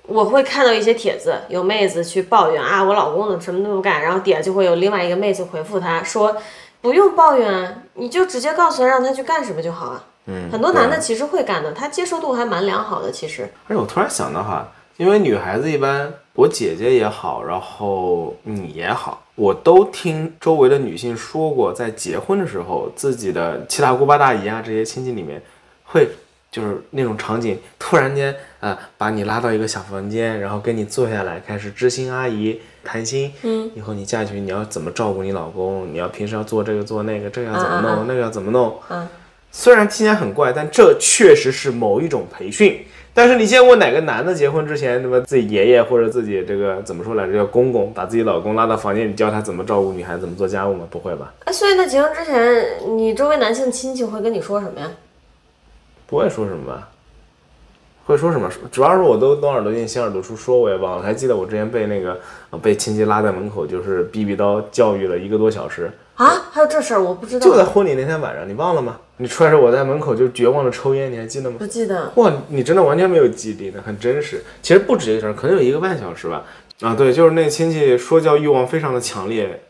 我会看到一些帖子，有妹子去抱怨啊，我老公怎么什么都不干，然后底下就会有另外一个妹子回复她说，不用抱怨啊，你就直接告诉他让他去干什么就好啊。嗯，很多男的其实会干的，他接受度还蛮良好的，其实。而且我突然想到哈，因为女孩子一般，我姐姐也好，然后你也好，我都听周围的女性说过，在结婚的时候，自己的七大姑八大姨啊这些亲戚里面，会就是那种场景，突然间啊、呃把你拉到一个小房间，然后跟你坐下来，开始知心阿姨谈心，嗯，以后你嫁去你要怎么照顾你老公，你要平时要做这个做那个，这个要怎么弄，那个要怎么弄，嗯。虽然听起来很怪，但这确实是某一种培训。但是你见过哪个男的结婚之前，对吧？自己爷爷或者自己这个怎么说来着，叫公公，把自己老公拉到房间里教他怎么照顾女孩，怎么做家务吗？不会吧？哎，所以在结婚之前，你周围男性亲戚会跟你说什么呀？不会说什么吧？会说什么？主要是我都东耳朵进西耳朵出，说我也忘了。还记得我之前被那个呃被亲戚拉在门口，就是逼逼叨教育了一个多小时，啊，还有这事儿，我不知道。就在婚礼那天晚上，你忘了吗？你出来时候我在门口就绝望的抽烟，你还记得吗？不记得。哇，你真的完全没有记忆力呢，很真实。其实不止一个小时，可能有一个半小时吧。啊，对，就是那亲戚说教欲望非常的强烈，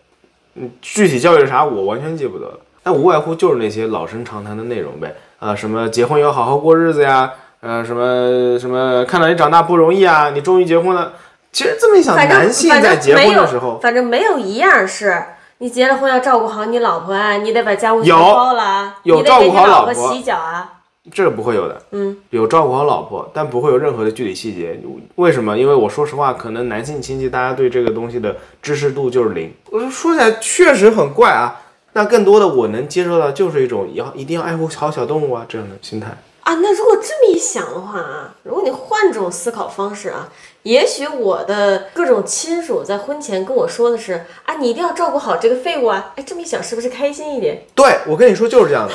嗯，具体教育啥我完全记不得了。但无外乎就是那些老生常谈的内容呗。呃，什么结婚要好好过日子呀，呃，什么什么看到你长大不容易啊，你终于结婚了。其实这么一想，男性在结婚的时候，反正没有一样是你结了婚要照顾好你老婆啊，你得把家务全包了啊，有照顾好老婆洗脚啊。这个不会有的。嗯，有照顾好老婆，但不会有任何的具体细节。为什么？因为我说实话，可能男性亲戚大家对这个东西的知识度就是零。我说起来确实很怪啊。那更多的我能接受到就是一种要一定要爱护好小动物啊这样的心态。啊，那如果这么一想的话啊，如果你换种思考方式啊，也许我的各种亲属在婚前跟我说的是啊，你一定要照顾好这个废物啊，哎，这么一想是不是开心一点？对我跟你说就是这样的。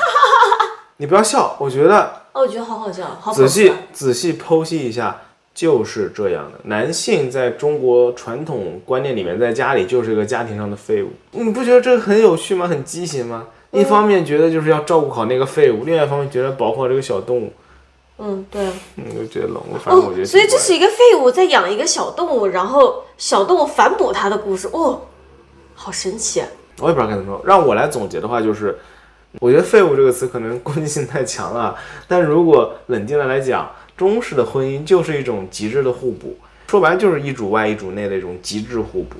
你不要笑，我觉得哦，我觉得好好笑，好仔细仔细剖析一下，就是这样的。男性在中国传统观念里面，在家里就是一个家庭上的废物。你不觉得这个很有趣吗？很畸形吗？一方面觉得就是要照顾好那个废物，另外一方面觉得保护好这个小动物。嗯，对啊。嗯，就觉得冷，反正我觉得所以这是一个废物在养一个小动物，然后小动物反哺它的故事，哦，好神奇啊！我也不知道该怎么说。让我来总结的话，就是我觉得“废物”这个词可能攻击性太强了，但如果冷静的来讲，中式的婚姻就是一种极致的互补，说白了就是一主外一主内的一种极致互补。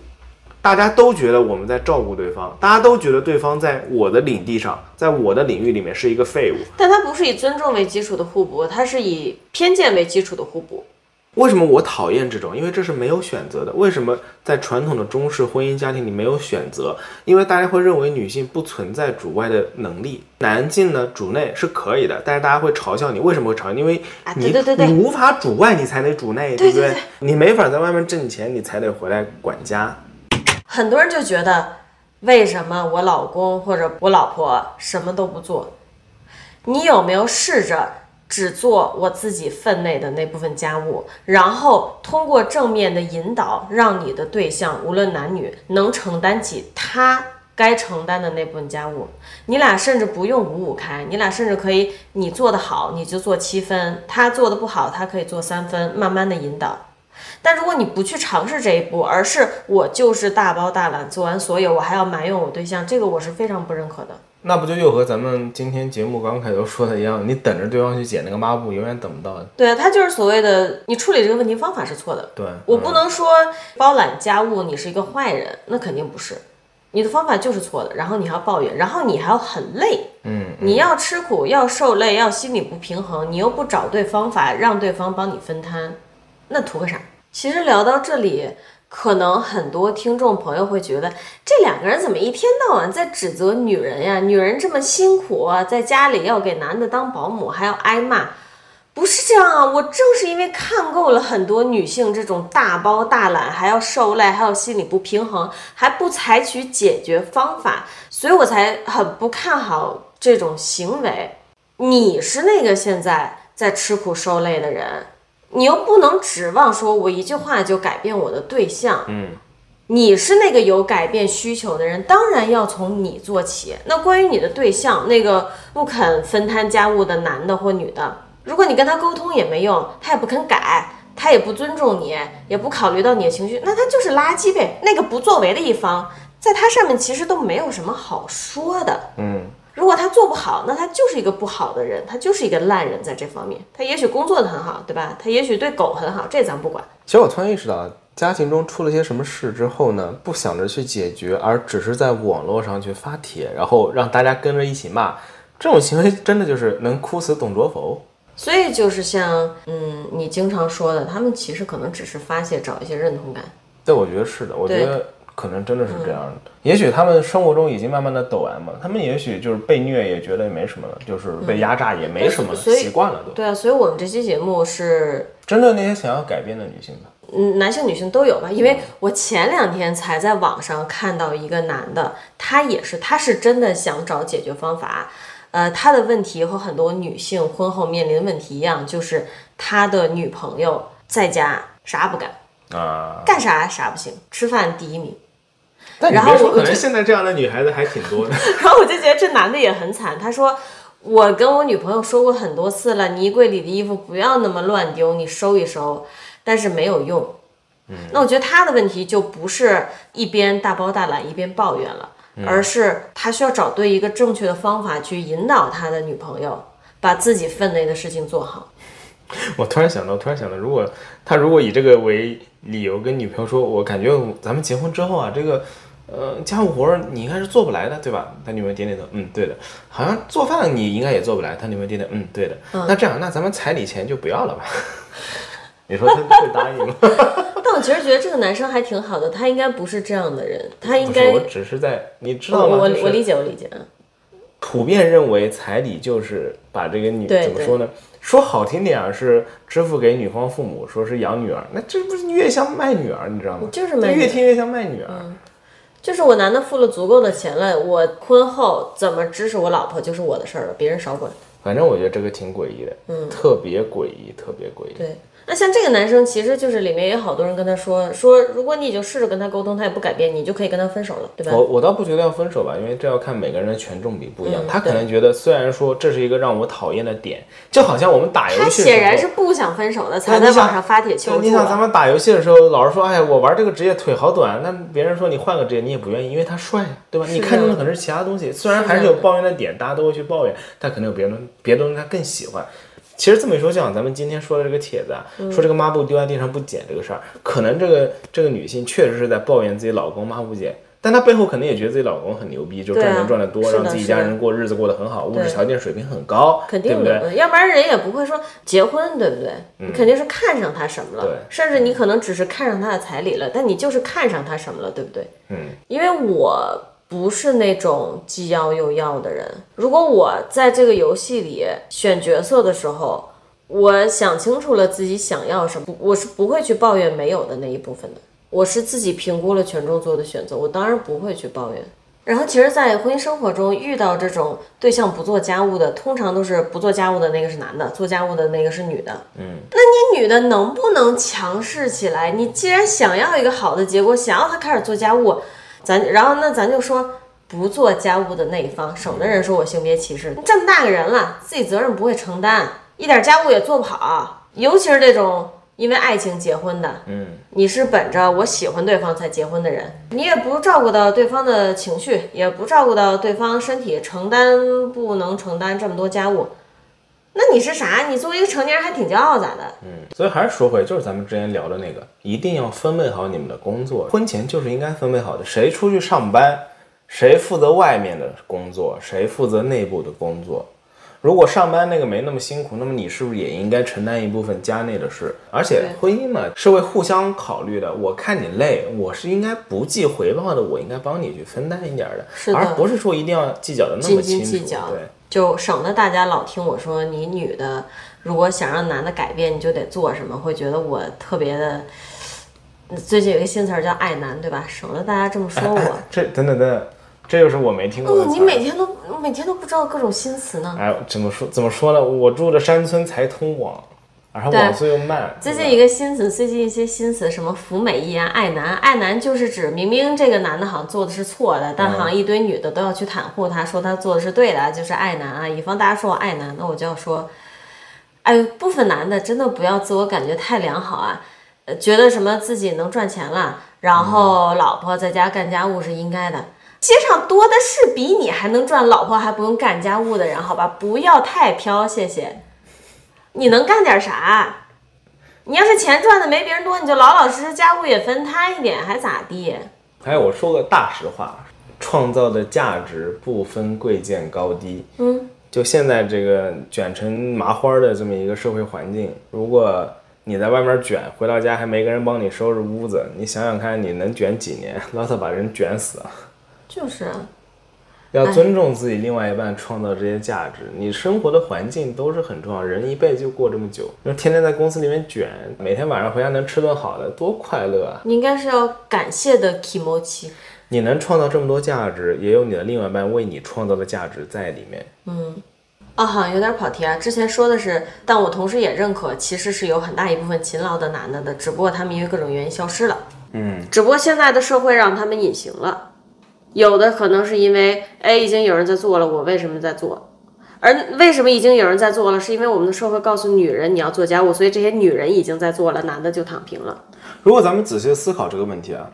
大家都觉得我们在照顾对方，大家都觉得对方在我的领地上，在我的领域里面是一个废物。但它不是以尊重为基础的互补，它是以偏见为基础的互补。为什么我讨厌这种？因为这是没有选择的。为什么在传统的中式婚姻家庭里没有选择？因为大家会认为女性不存在主外的能力，男性呢主内是可以的，但是大家会嘲笑你。为什么会嘲笑？因为啊你、对对你无法主外，你才得主内，不对对对对？你没法在外面挣钱，你才得回来管家。很多人就觉得，为什么我老公或者我老婆什么都不做？你有没有试着只做我自己分内的那部分家务，然后通过正面的引导，让你的对象无论男女能承担起他该承担的那部分家务？你俩甚至不用五五开，你俩甚至可以，你做得好你就做七分，他做的不好他可以做三分，慢慢的引导。但如果你不去尝试这一步，而是我就是大包大揽做完所有，我还要埋怨我对象，这个我是非常不认可的。那不就又和咱们今天节目刚开头说的一样？你等着对方去捡那个抹布，永远等不到的。对啊，他就是所谓的你处理这个问题方法是错的。对，我不能说包揽家务你是一个坏人，那肯定不是，你的方法就是错的，然后你还要抱怨，然后你还要很累，嗯，你要吃苦，要受累，要心理不平衡，你又不找对方法让对方帮你分摊，那图个啥？其实聊到这里，可能很多听众朋友会觉得，这两个人怎么一天到晚在指责女人呀？女人这么辛苦啊，在家里要给男的当保姆，还要挨骂。不是这样啊！我正是因为看够了很多女性这种大包大揽，还要受累，还有心理不平衡，还不采取解决方法，所以我才很不看好这种行为。你是那个现在在吃苦受累的人，你又不能指望说我一句话就改变我的对象。嗯，你是那个有改变需求的人，当然要从你做起。那关于你的对象，那个不肯分摊家务的男的或女的，如果你跟他沟通也没用，他也不肯改，他也不尊重你，也不考虑到你的情绪，那他就是垃圾呗。那个不作为的一方，在他上面其实都没有什么好说的。嗯，如果他做不好，那他就是一个不好的人，他就是一个烂人，在这方面，他也许工作的很好，对吧？他也许对狗很好，这咱不管。其实我突然意识到，家庭中出了些什么事之后呢，不想着去解决，而只是在网络上去发帖，然后让大家跟着一起骂，这种行为真的就是能哭死董卓否？所以就是像，嗯，你经常说的，他们其实可能只是发泄，找一些认同感。对，我觉得是的，我觉得可能真的是这样的。也许他们生活中已经慢慢的抖 M 了，他们也许就是被虐也觉得没什么了，就是被压榨也没什么了，习惯了都。对啊，所以我们这期节目是，针对那些想要改变的女性吧，嗯，男性女性都有吧？因为我前两天才在网上看到一个男的，他也是，他是真的想找解决方法。呃，他的问题和很多女性婚后面临的问题一样，就是他的女朋友在家啥不干，啊，干啥啥不行，吃饭第一名。但然后我，可能现在这样的女孩子还挺多的。<laughs> 然后我就觉得这男的也很惨，他说。我跟我女朋友说过很多次了，你衣柜里的衣服不要那么乱丢，你收一收，但是没有用。嗯，那我觉得他的问题就不是一边大包大揽一边抱怨了，而是他需要找对一个正确的方法去引导他的女朋友，把自己分内的事情做好。<laughs> 我突然想到，突然想到，如果他如果以这个为理由跟女朋友说，我感觉咱们结婚之后啊，这个呃家务活儿你应该是做不来的，对吧？他女朋友点点头，嗯，对的。好像做饭你应该也做不来，他女朋友点点，嗯，对的。那这样，那咱们彩礼钱就不要了吧？<laughs> 你说他会答应吗？<laughs> 但我其实觉得这个男生还挺好的，他应该不是这样的人，他应，该我只是在，你知道吗？就是我我理解我理解，普遍认为彩礼就是把这个女怎么说呢？说好听点儿是支付给女方父母，说是养女儿，那这不是越像卖女儿，你知道吗？就是卖越听越像卖女儿。就是我男的付了足够的钱了，我婚后怎么支持我老婆就是我的事儿了，别人少管。反正我觉得这个挺诡异的，嗯，特别诡异，特别诡异。对，那像这个男生，其实就是里面也有好多人跟他说说，如果你已经试着跟他沟通，他也不改变，你就可以跟他分手了，对吧？我我倒不觉得要分手吧，因为这要看每个人的权重比不一样。嗯他可能觉得，虽然说这是一个让我讨厌的点，就好像我们打游戏他，显然是不想分手的，才在网上发帖求助对你想咱啊。们打游戏的时候，老是说，哎，我玩这个职业腿好短，那别人说你换个职业，你也不愿意，因为他帅，对吧？你看中的可能是其他东西，虽然还是有抱怨的点，大家都会去抱怨，但可能有别人别的东西他更喜欢。其实这么一说，就像咱们今天说的这个帖子啊，嗯说这个抹布丢在地上不捡这个事儿，可能这个这个女性确实是在抱怨自己老公抹不捡，但她背后肯定也觉得自己老公很牛逼，就赚钱赚得多，让自己家人过日子过得很好，物质条件水平很高，肯对不对？定的，要不然人也不会说结婚，对不对？你肯定是看上他什么了，甚至你可能只是看上他的彩礼了，但你就是看上他什么了，对不对？嗯，因为我不是那种既要又要的人。如果我在这个游戏里选角色的时候，我想清楚了自己想要什么，我是不会去抱怨没有的那一部分的。我是自己评估了权重做的选择，我当然不会去抱怨。然后，其实，在婚姻生活中遇到这种对象不做家务的，通常都是不做家务的那个是男的，做家务的那个是女的。嗯，那你女的能不能强势起来？你既然想要一个好的结果，想要他开始做家务，咱然后那咱就说不做家务的那一方，省得人说我性别歧视。你这么大个人了，自己责任不会承担，一点家务也做不好，尤其是这种因为爱情结婚的，嗯，你是本着我喜欢对方才结婚的人，你也不照顾到对方的情绪，也不照顾到对方身体，承担不能承担这么多家务，那你是啥？你作为一个成年人还挺骄傲咋的？嗯所以还是说回，就是咱们之前聊的那个，一定要分配好你们的工作，婚前就是应该分配好的，谁出去上班，谁负责外面的工作，谁负责内部的工作。如果上班那个没那么辛苦，那么你是不是也应该承担一部分家内的事？而且婚姻嘛，是会互相考虑的。我看你累，我是应该不计回报的，我应该帮你去分担一点儿的，是的而不是说一定要计较的那么清楚。斤计较对，就省得大家老听我说你女的如果想让男的改变，你就得做什么，会觉得我特别的。最近有一个新词儿叫“爱男”，对吧？省得大家这么说我。这等等等等，这又是我没听过的。你每天都每天都不知道各种新词呢。哎，怎么说怎么说呢？我住的山村才通网，然后对网速又慢。最近一个新词，最近一些新词，什么“服美役”啊、“爱男”，爱男就是指明明这个男的好像做的是错的，但好像一堆女的都要去袒护他，说他做的是对的，就是爱男啊。以防大家说我爱男，那我就要说，哎，部分男的真的不要自我感觉太良好啊，呃，觉得什么自己能赚钱了，然后老婆在家干家务是应该的。街上多的是比你还能赚，老婆还不用干家务的人，好吧？不要太飘，谢谢。你能干点啥？你要是钱赚的没别人多，你就老老实实家务也分摊一点，还咋地？还有我说个大实话，创造的价值不分贵贱高低。嗯，就现在这个卷成麻花的这么一个社会环境，如果你在外面卷，回到家还没个人帮你收拾屋子，你想想看，你能卷几年？老早把人卷死了。就是啊，要尊重自己另外一半创造这些价值，你生活的环境都是很重要。人一辈子就过这么久，那天天在公司里面卷，每天晚上回家能吃顿好的，多快乐啊！你应该是要感谢的 kimochi。你能创造这么多价值，也有你的另外一半为你创造的价值在里面。嗯啊，好像有点跑题啊。之前说的是，但我同时也认可，其实是有很大一部分勤劳的男的的，只不过他们因为各种原因消失了。嗯，只不过现在的社会让他们隐形了，有的可能是因为哎已经有人在做了，我为什么在做？而为什么已经有人在做了？是因为我们的社会告诉女人你要做家务，所以这些女人已经在做了，男的就躺平了。如果咱们仔细思考这个问题啊，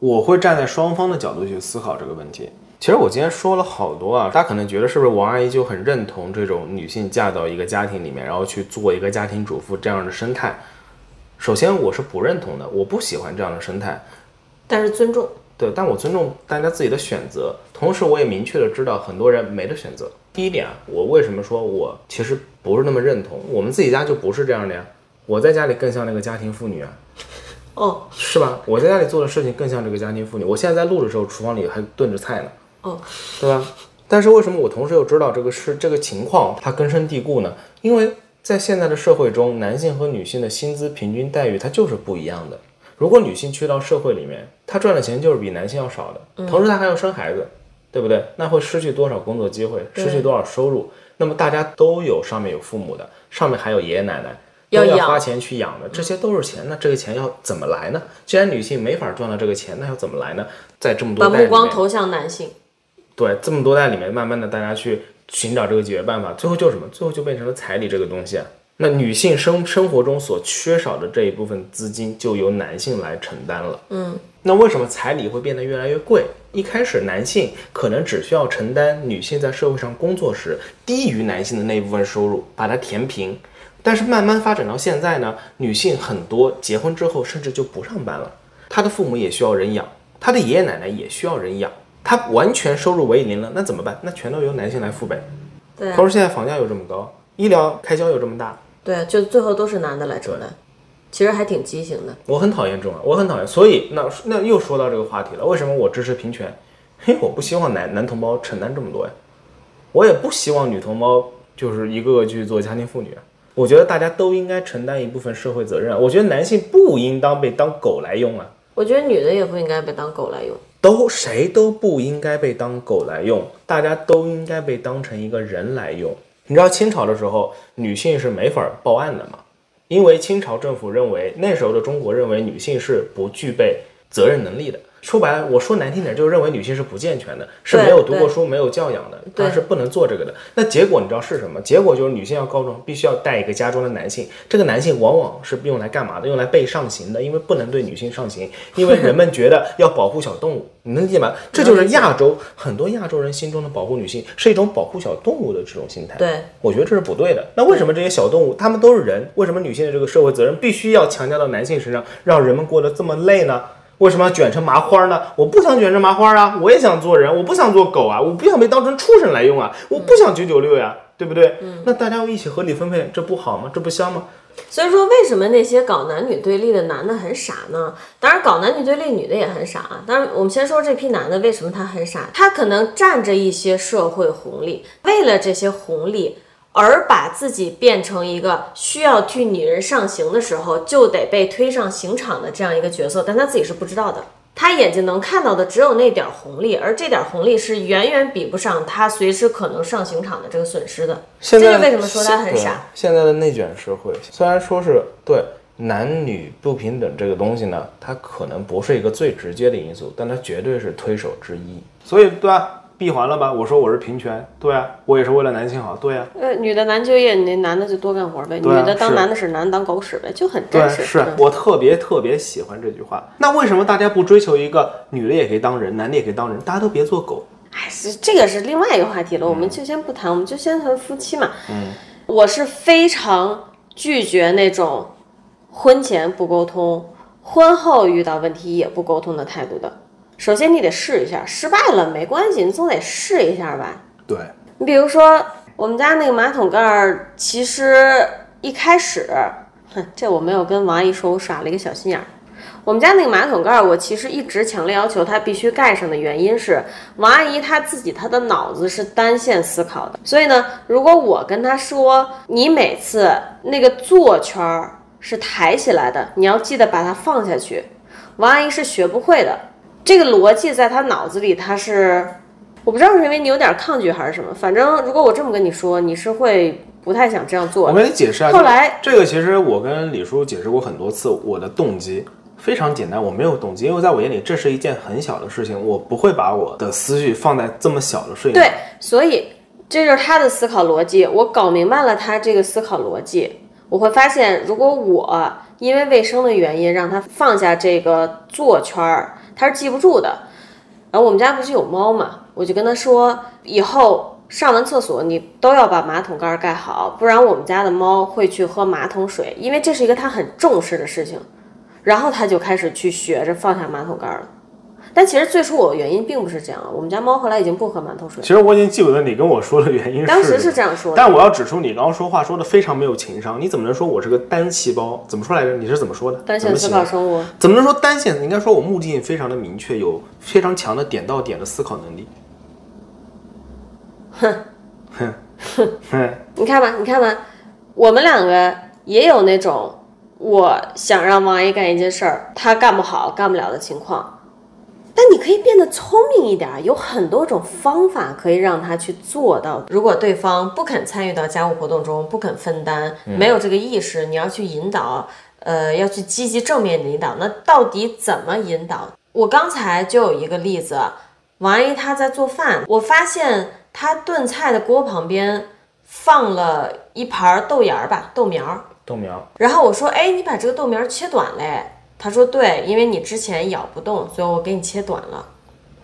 我会站在双方的角度去思考这个问题。其实我今天说了好多啊，大家可能觉得是不是王阿姨就很认同这种女性嫁到一个家庭里面，然后去做一个家庭主妇这样的生态？首先我是不认同的，我不喜欢这样的生态。但是尊重，对，但我尊重大家自己的选择，同时我也明确的知道很多人没得选择。第一点啊，我为什么说我其实不是那么认同？我们自己家就不是这样的呀，我在家里更像那个家庭妇女啊，哦是吧？我在家里做的事情更像这个家庭妇女。我现在在录的时候，厨房里还炖着菜呢，哦，对吧？但是为什么我同时又知道这个是这个情况它根深蒂固呢？因为在现在的社会中，男性和女性的薪资平均待遇它就是不一样的。如果女性去到社会里面，她赚的钱就是比男性要少的，同时她还要生孩子，对不对？那会失去多少工作机会，失去多少收入？那么大家都有上面有父母的，上面还有爷爷奶奶。都要养花钱去养的，这些都是钱。那这个钱要怎么来呢？既然女性没法赚到这个钱，那要怎么来呢？在这么多把代里面，目光投向男性，对，这么多代里面，慢慢的大家去寻找这个解决办法，最后就是什么？最后就变成了彩礼这个东西啊。那女性生生活中所缺少的这一部分资金，就由男性来承担了。嗯，那为什么彩礼会变得越来越贵？一开始男性可能只需要承担女性在社会上工作时低于男性的那一部分收入，把它填平。但是慢慢发展到现在呢，女性很多结婚之后甚至就不上班了，她的父母也需要人养，她的爷爷奶奶也需要人养，她完全收入为零了，那怎么办？那全都由男性来付呗。对啊同时现在房价又这么高，医疗开销又这么大，对啊，就最后都是男的来承担，其实还挺畸形的。我很讨厌这种，我很讨厌。所以那那又说到这个话题了，为什么我支持平权？因为我不希望男男同胞承担这么多呀，我也不希望女同胞就是一个个去做家庭妇女啊。我觉得大家都应该承担一部分社会责任啊。我觉得男性不应当被当狗来用啊，我觉得女的也不应该被当狗来用。都谁都不应该被当狗来用，大家都应该被当成一个人来用。你知道清朝的时候，女性是没法报案的吗？因为清朝政府认为那时候的中国认为女性是不具备责任能力的。说白了，我说难听点，就是认为女性是不健全的，是没有读过书、没有教养的，她是不能做这个的。那结果你知道是什么？结果就是女性要告状，必须要带一个家中的男性。这个男性往往是用来干嘛的？用来被上刑的，因为不能对女性上刑，<laughs> 因为人们觉得要保护小动物。你能理解吗？这就是亚洲很多亚洲人心中的保护女性是一种保护小动物的这种心态。对，我觉得这是不对的。那为什么这些小动物，他们都是人，为什么女性的这个社会责任必须要强加到男性身上，让人们过得这么累呢？为什么要卷成麻花呢？我不想卷成麻花啊，我也想做人，我不想做狗啊，我不想被当成畜生来用啊，我不想九九六呀，对不对？那大家要一起合理分配，这不好吗？这不香吗？所以说，为什么那些搞男女对立的男的很傻呢？当然，搞男女对立女的也很傻啊。当然，我们先说这批男的为什么他很傻，他可能占着一些社会红利，为了这些红利而把自己变成一个需要替女人上刑的时候就得被推上刑场的这样一个角色，但他自己是不知道的。他眼睛能看到的只有那点儿红利，而这点儿红利是远远比不上他随时可能上刑场的这个损失的。现在这是为什么说他很傻？现在的内卷社会，虽然说是对男女不平等这个东西呢，它可能不是一个最直接的因素，但它绝对是推手之一。所以，对吧？闭环了吧？我说我是平权，对啊，我也是为了男性好，对啊，呃，女的难就业，你那男的就多干活呗；啊女的当男的使，男的当狗使呗，就很真，实。是嗯我特别特别喜欢这句话。那为什么大家不追求一个女的也可以当人，男的也可以当人？大家都别做狗。哎，是这个是另外一个话题了，我们就先不谈，我们就先谈夫妻嘛。嗯，我是非常拒绝那种婚前不沟通，婚后遇到问题也不沟通的态度的。首先你得试一下，失败了没关系，你总得试一下吧。对，你比如说我们家那个马桶盖儿，其实一开始，哼，这我没有跟王阿姨说，我耍了一个小心眼儿。我们家那个马桶盖儿，我其实一直强烈要求它必须盖上的原因是，王阿姨她自己她的脑子是单线思考的，所以呢，如果我跟她说，你每次那个坐圈儿是抬起来的，你要记得把它放下去，王阿姨是学不会的。这个逻辑在他脑子里，他是我不知道是因为你有点抗拒还是什么，反正如果我这么跟你说，你是会不太想这样做我的。跟你解释啊。后来这个其实我跟李叔解释过很多次，我的动机非常简单，我没有动机，因为在我眼里这是一件很小的事情，我不会把我的思绪放在这么小的事情上。对，所以这就是他的思考逻辑。我搞明白了他这个思考逻辑，我会发现，如果我因为卫生的原因让他放下这个坐圈儿，他是记不住的。然后我们家不是有猫嘛，我就跟他说，以后上完厕所你都要把马桶盖盖好，不然我们家的猫会去喝马桶水，因为这是一个他很重视的事情。然后他就开始去学着放下马桶盖了。但其实最初我的原因并不是这样，我们家猫后来已经不喝馒头水了。其实我已经记不得你跟我说的原因是。当时是这样说的，但我要指出你刚刚说话说的非常没有情商。你怎么能说我是个单细胞？怎么说来着？你是怎么说的？单线思考生物。怎么能说单线？你应该说我目的性非常的明确，有非常强的点到点的思考能力。哼哼哼 <laughs> 哼！你看吧，你看吧，我们两个也有那种我想让王阿姨干一件事儿，她干不好、干不了的情况。但你可以变得聪明一点，有很多种方法可以让他去做到。如果对方不肯参与到家务活动中，不肯分担，没有这个意识，你要去引导，呃，要去积极正面引导。那到底怎么引导？我刚才就有一个例子，王阿姨她在做饭，我发现她炖菜的锅旁边放了一盘豆芽儿吧，豆苗，豆苗。然后我说，哎，你把这个豆苗切短嘞。他说：“对，因为你之前咬不动，所以我给你切短了。”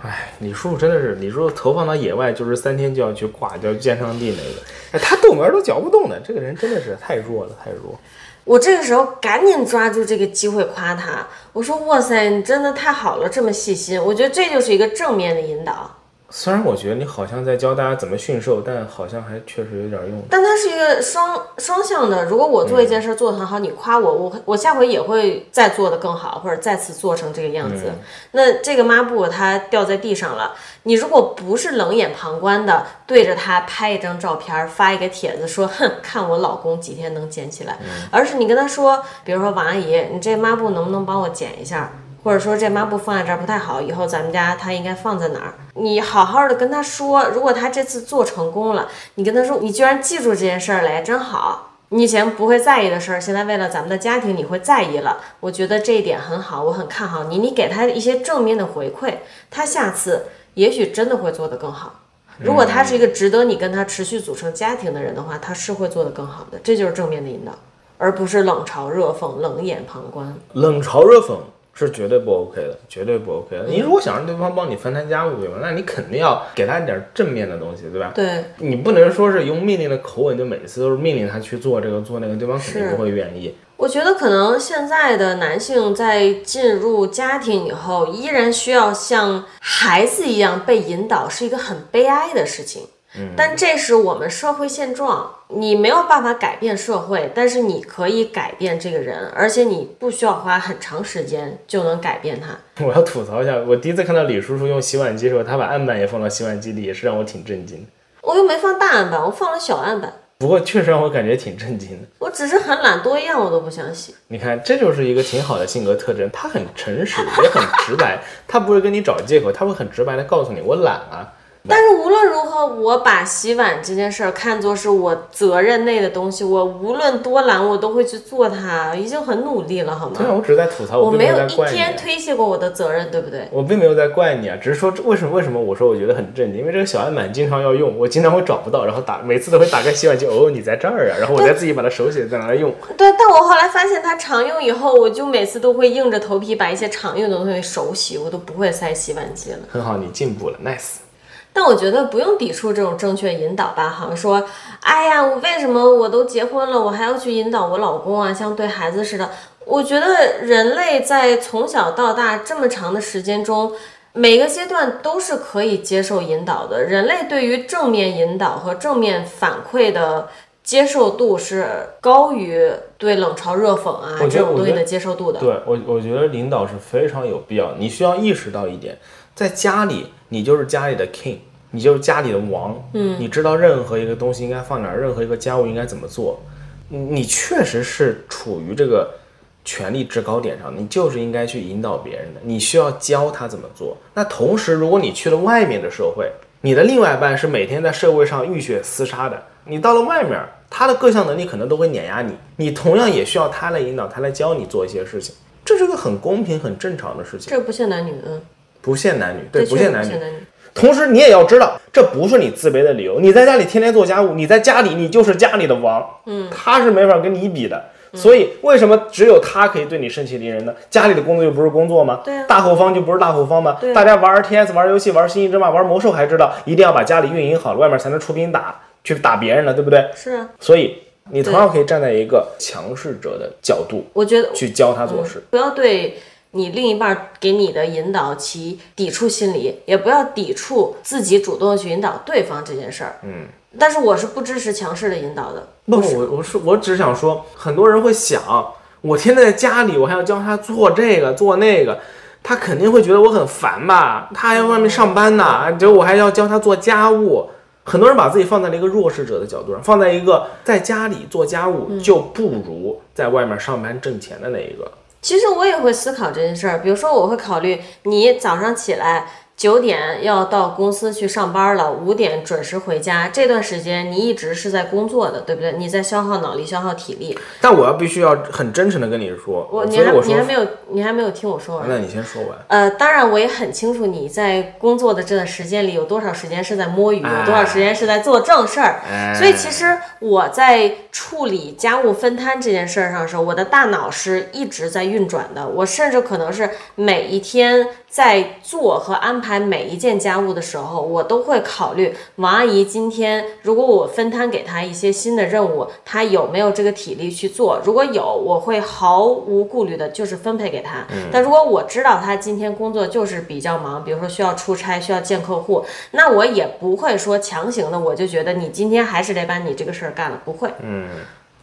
哎，李叔叔真的是，李叔叔投放到野外就是三天就要去挂，就要见上帝那个。哎，他豆苗都嚼不动的，这个人真的是太弱了，太弱。我这个时候赶紧抓住这个机会夸他，我说：“哇塞，你真的太好了，这么细心。”我觉得这就是一个正面的引导。虽然我觉得你好像在教大家怎么驯兽，但好像还确实有点用。但它是一个双双向的。如果我做一件事做得很好，你夸我，我我下回也会再做得更好，或者再次做成这个样子。那这个抹布它掉在地上了，你如果不是冷眼旁观的对着它拍一张照片，发一个帖子说，哼，看我老公几天能捡起来，而是你跟他说，比如说王阿姨，你这抹布能不能帮我捡一下？或者说这抹布放在这儿不太好，以后咱们家它应该放在哪儿？你好好的跟他说，如果他这次做成功了，你跟他说，你居然记住这件事儿了，真好。你以前不会在意的事儿，现在为了咱们的家庭，你会在意了。我觉得这一点很好，我很看好你。你给他一些正面的回馈，他下次也许真的会做得更好。如果他是一个值得你跟他持续组成家庭的人的话，他是会做得更好的。这就是正面的引导，而不是冷嘲热讽、冷眼旁观。冷嘲热讽。是绝对不 OK 的，绝对不 OK 的。你如果想让对方帮你分担家务，对吧？那你肯定要给他一点正面的东西，对吧？对，你不能说是用命令的口吻，就每次都是命令他去做这个做那个，对方肯定不会愿意。我觉得可能现在的男性在进入家庭以后，依然需要像孩子一样被引导，是一个很悲哀的事情。但这是我们社会现状，你没有办法改变社会，但是你可以改变这个人，而且你不需要花很长时间就能改变他。<laughs> 我要吐槽一下，我第一次看到李叔叔用洗碗机的时候，他把案板也放到洗碗机里，也是让我挺震惊的。我又没放大案板，我放了小案板。不过确实让我感觉挺震惊的。我只是很懒，多样我都不想洗。你看，这就是一个挺好的性格特征，他很诚实，也很直白，他不会跟你找借口，他会很直白的告诉你，我懒啊。但是无论如何，我把洗碗这件事儿看作是我责任内的东西，我无论多懒，我都会去做它，已经很努力了，好吗？对啊，我只是在吐槽，我没有一天推卸过我的责任，对不对？我并没有在怪你啊，只是说为什么为什么我说我觉得很震惊，因为这个小案板经常要用，我经常会找不到，然后打每次都会打开洗碗机，哦，你在这儿啊，<laughs> 然后我再自己把它手写在哪来用。对，但我后来发现它常用以后，我就每次都会硬着头皮把一些常用的东西手洗，我都不会塞洗碗机了。很好，你进步了，nice。但我觉得不用抵触这种正确引导吧，好像说，哎呀，我为什么我都结婚了，我还要去引导我老公啊，像对孩子似的。我觉得人类在从小到大这么长的时间中，每个阶段都是可以接受引导的。人类对于正面引导和正面反馈的接受度是高于对冷嘲热讽啊这种东西的接受度的。对我，我觉得领导是非常有必要。你需要意识到一点，在家里。你就是家里的 king，你就是家里的王，嗯，你知道任何一个东西应该放哪儿，任何一个家务应该怎么做，你确实是处于这个权力制高点上，你就是应该去引导别人的，你需要教他怎么做。那同时，如果你去了外面的社会，你的另外一半是每天在社会上浴血厮杀的，你到了外面，他的各项能力可能都会碾压你，你同样也需要他来引导，他来教你做一些事情，这是个很公平、很正常的事情。这不限男女，嗯。不限男女，对，不限男女。同时，你也要知道，这不是你自卑的理由。你在家里天天做家务，你在家里你就是家里的王，嗯，他是没法跟你比的。所以为什么只有他可以对你盛气凌人呢？家里的工作又不是工作吗？对啊大后方就不是大后方吗？对啊大家玩 RTS、玩游戏、玩星际争霸、玩魔兽还知道，一定要把家里运营好了，外面才能出兵打去打别人呢，对不对？是啊，所以你同样可以站在一个强势者的角度我觉得去教他做事。不要对你另一半给你的引导其抵触心理，也不要抵触自己主动去引导对方这件事儿。嗯，但是我是不支持强势的引导的。不，我我是我只想说，很多人会想，我天天在家里，我还要教他做这个做那个，他肯定会觉得我很烦吧？他还要外面上班呢，结果我还要教他做家务。很多人把自己放在了一个弱势者的角度上，放在一个在家里做家务就不如在外面上班挣钱的那一个。其实我也会思考这件事儿，比如说我会考虑，你早上起来九点要到公司去上班了，五点准时回家，这段时间你一直是在工作的，对不对？你在消耗脑力、消耗体力。但我要必须要很真诚的跟你说，我你还我，你还没有你还没有听我说完。那你先说完。呃，当然我也很清楚你在工作的这段时间里有多少时间是在摸鱼，哎有多少时间是在做正事儿。哎所以其实我在处理家务分摊这件事儿上的时候，我的大脑是一直在运转的。我甚至可能是每一天在做和安排每一件家务的时候，我都会考虑王阿姨今天如果我分摊给她一些新的任务，她有没有这个体力去做？如果有，我会毫无顾虑的，就是分配给她。但如果我知道她今天工作就是比较忙，比如说需要出差、需要见客户，那我也不会说强行的，我就觉得你今天还是得把你这个事儿干了，不会。嗯，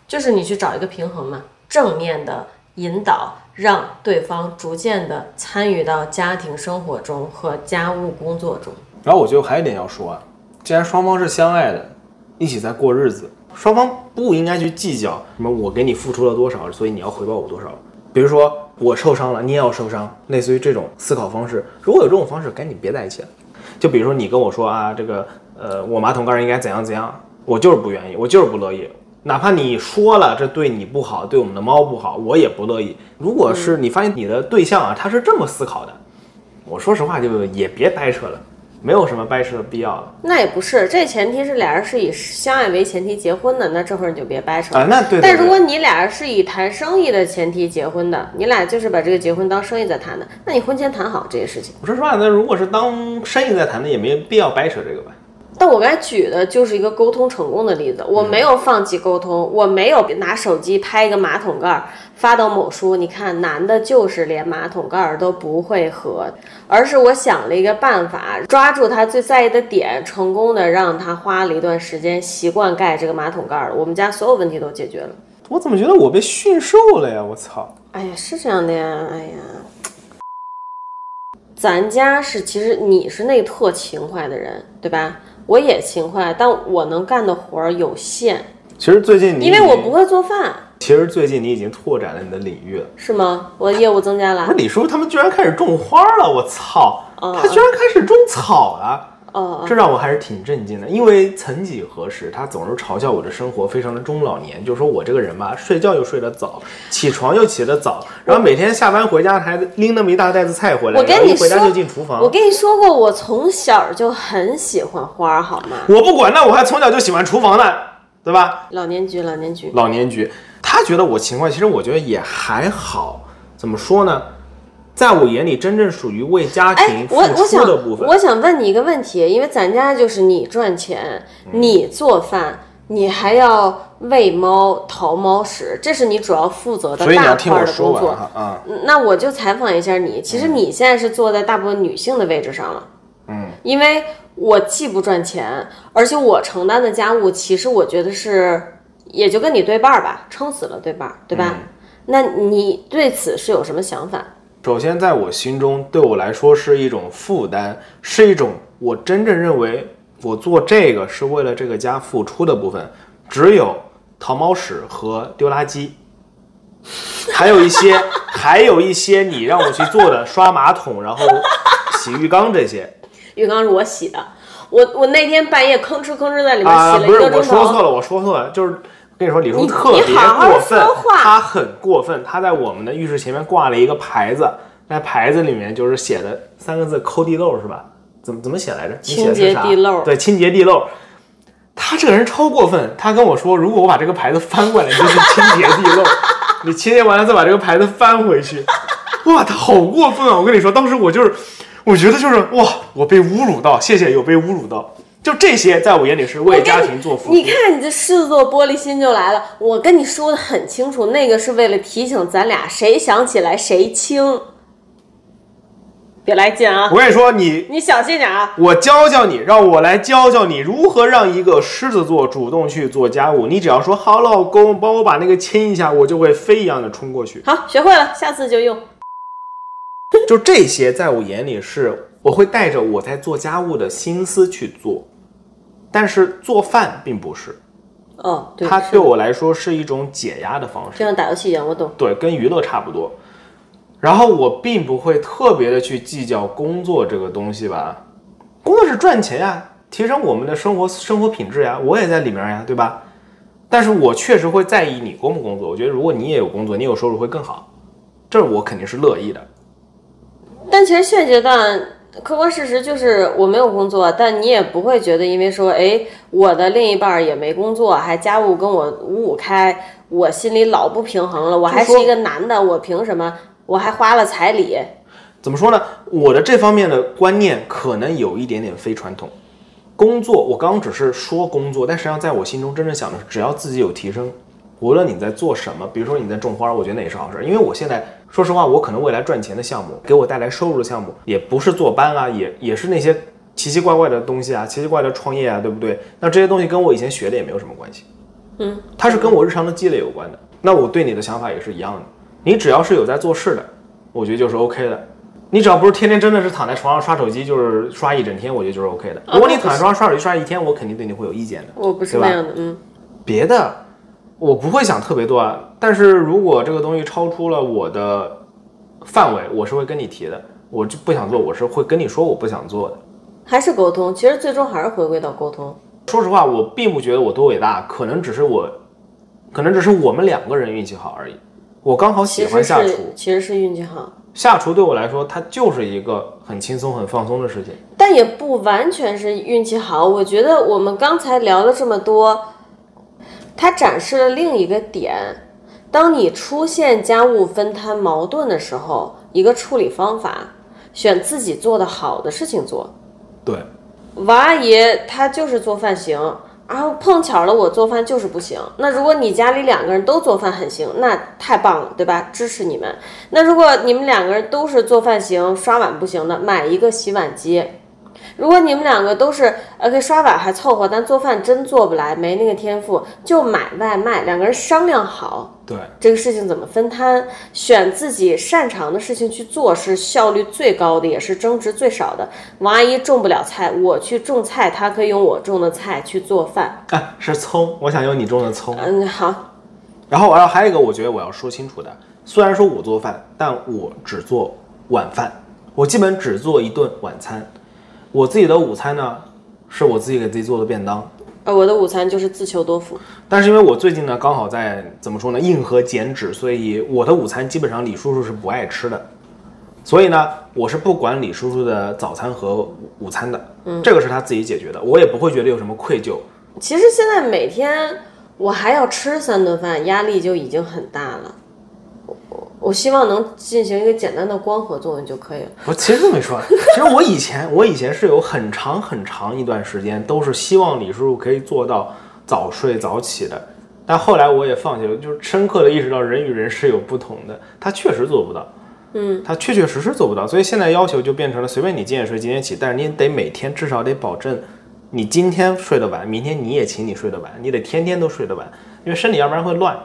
就是你去找一个平衡嘛，正面的引导，让对方逐渐的参与到家庭生活中和家务工作中。然后我觉得还有一点要说啊，既然双方是相爱的，一起在过日子，双方不应该去计较什么我给你付出了多少，所以你要回报我多少。比如说我受伤了，你也要受伤，类似于这种思考方式，如果有这种方式，赶紧别在一起了。就比如说你跟我说啊，这个呃，我马桶盖应该怎样怎样，我就是不愿意，我就是不乐意。哪怕你说了这对你不好，对我们的猫不好，我也不乐意。如果是你发现你的对象啊，他是这么思考的，我说实话就也别掰扯了，没有什么掰扯的必要了。那也不是，这前提是俩人是以相爱为前提结婚的，那这会儿你就别掰扯了。啊，那对对对但如果你俩是以谈生意的前提结婚的，你俩就是把这个结婚当生意在谈的，那你婚前谈好这些事情。我说实话，那如果是当生意在谈的，也没必要掰扯这个吧。但我刚才举的就是一个沟通成功的例子，我没有放弃沟通，我没有拿手机拍一个马桶盖儿发到某书，你看男的就是连马桶盖儿都不会合，而是我想了一个办法，抓住他最在意的点，成功的让他花了一段时间习惯盖这个马桶盖儿了，我们家所有问题都解决了。我怎么觉得我被驯兽了呀？我操！哎呀，是这样的呀，哎呀，咱家是其实你是那特勤快的人，对吧？我也勤快，但我能干的活儿有限，其实最近你因为我不，会做饭，其实最近你已经拓展了你的领域了。是吗？我的业务增加了不是，李叔他们居然开始种花了，我操！哦他居然开始种草了。哦，这让我还是挺震惊的，因为曾几何时，他总是嘲笑我的生活非常的中老年，就说我这个人吧，睡觉又睡得早，起床又起得早，然后每天下班回家还拎那么一大袋子菜回来，我跟你回家说就进厨房。我跟你说过，我从小就很喜欢花儿，好吗？我不管，那我还从小就喜欢厨房呢，对吧？老年局，老年局，老年局，他觉得我勤快，其实我觉得也还好。怎么说呢？在我眼里，真正属于为家哎庭，付我我出想的部分，我想问你一个问题，因为咱家就是你赚钱，你做饭，你还要喂猫、淘猫屎，这是你主要负责的大块儿的工作。哈啊。嗯那我就采访一下你，其实你现在是坐在大部分女性的位置上了，嗯，因为我既不赚钱，而且我承担的家务，其实我觉得是也就跟你对半儿吧，撑死了对半儿，对吧？嗯那你对此是有什么想法？首先，在我心中，对我来说是一种负担，是一种我真正认为我做这个是为了这个家付出的部分，只有淘猫屎和丢垃圾，还有一些，<laughs> 还有一些你让我去做的刷马桶，然后洗浴缸这些。浴缸是我洗的，我我那天半夜吭哧吭哧在里面啊，洗了不是一个钟头。我说错了，我说错了，就是跟你说，李叔特别过分他很过分，他在我们的浴室前面挂了一个牌子，那牌子里面就是写的三个字“抠地漏”是吧？怎么怎么写来着？你写的是清洁啥地漏对，清洁地漏。他这个人超过分，他跟我说，如果我把这个牌子翻过来，就是清洁地漏。<laughs> 你清洁完了再把这个牌子翻回去。哇，他好过分啊！我跟你说，当时我就是，我觉得就是哇，我被侮辱到，谢谢有被侮辱到。就这些，在我眼里是为家庭做服务。你看，你这狮子座玻璃心就来了。我跟你说的很清楚，那个是为了提醒咱俩，谁想起来谁轻。别来劲啊！我跟你说，你你小心点啊！我教教你，让我来教教你如何让一个狮子座主动去做家务。你只要说好，老公，帮我把那个亲一下，我就会飞一样的冲过去。好，学会了，下次就用。<laughs> 就这些，在我眼里是我会带着我在做家务的心思去做，但是做饭并不是。哦，对，它对我来说是一种解压的方式，就像打游戏一样，我懂。对，跟娱乐差不多。然后我并不会特别的去计较工作这个东西吧，工作是赚钱呀，提升我们的生活生活品质呀，我也在里面呀，对吧？但是我确实会在意你工不工作，我觉得如果你也有工作，你有收入会更好，这我肯定是乐意的。但其实现阶段客观事实就是我没有工作，但你也不会觉得因为说，哎，我的另一半也没工作，还家务跟我五五开，我心里老不平衡了。我还是一个男的，我凭什么？我还花了彩礼，怎么说呢？我的这方面的观念可能有一点点非传统。工作，我刚刚只是说工作，但实际上在我心中真正想的是，只要自己有提升，无论你在做什么，比如说你在种花，我觉得那也是好事。因为我现在说实话，我可能未来赚钱的项目，给我带来收入的项目，也不是坐班啊，也也是那些奇奇怪怪的东西啊，奇奇怪的创业啊，对不对？那这些东西跟我以前学的也没有什么关系，嗯，它是跟我日常的积累有关的。那我对你的想法也是一样的。你只要是有在做事的，我觉得就是 OK 的。你只要不是天天真的是躺在床上刷手机，就是刷一整天，我觉得就是 OK 的。如果你躺在床上刷手机刷一天，我肯定对你会有意见的。我不是那样的，嗯。别的我不会想特别多啊，但是如果这个东西超出了我的范围，我是会跟你提的。我就不想做，我是会跟你说我不想做的。还是沟通，其实最终还是回归到沟通。说实话，我并不觉得我多伟大，可能只是我，可能只是我们两个人运气好而已。我刚好喜欢下厨，其实是运气好。下厨对我来说，它就是一个很轻松、很放松的事情。但也不完全是运气好。我觉得我们刚才聊了这么多，它展示了另一个点：当你出现家务分摊矛盾的时候，一个处理方法，选自己做的好的事情做。对，王阿姨她就是做饭行。然后碰巧了，我做饭就是不行。那如果你家里两个人都做饭很行，那太棒了，对吧？支持你们。那如果你们两个人都是做饭行，刷碗不行的，买一个洗碗机。如果你们两个都是呃，刷碗还凑合，但做饭真做不来，没那个天赋，就买外卖。两个人商量好，对这个事情怎么分摊，选自己擅长的事情去做，是效率最高的，也是争执最少的。王阿姨种不了菜，我去种菜，她可以用我种的菜去做饭。啊，是葱，我想用你种的葱。嗯，好。然后，然后还有一个，我觉得我要说清楚的，虽然说我做饭，但我只做晚饭，我基本只做一顿晚餐。我自己的午餐呢，是我自己给自己做的便当。呃，我的午餐就是自求多福。但是因为我最近呢，刚好在怎么说呢，硬核减脂，所以我的午餐基本上李叔叔是不爱吃的。所以呢，我是不管李叔叔的早餐和午餐的。嗯，这个是他自己解决的，我也不会觉得有什么愧疚。其实现在每天我还要吃三顿饭，压力就已经很大了。我希望能进行一个简单的光合作用就可以了。我其实没说，<laughs> 其实我以前我以前是有很长很长一段时间都是希望李叔叔可以做到早睡早起的，但后来我也放弃了，就是深刻的意识到人与人是有不同的，他确实做不到，嗯，他确确实实做不到，所以现在要求就变成了随便你几点睡几点起，但是你得每天至少得保证你今天睡得晚，明天你也请你睡得晚，你得天天都睡得晚，因为身体要不然会乱。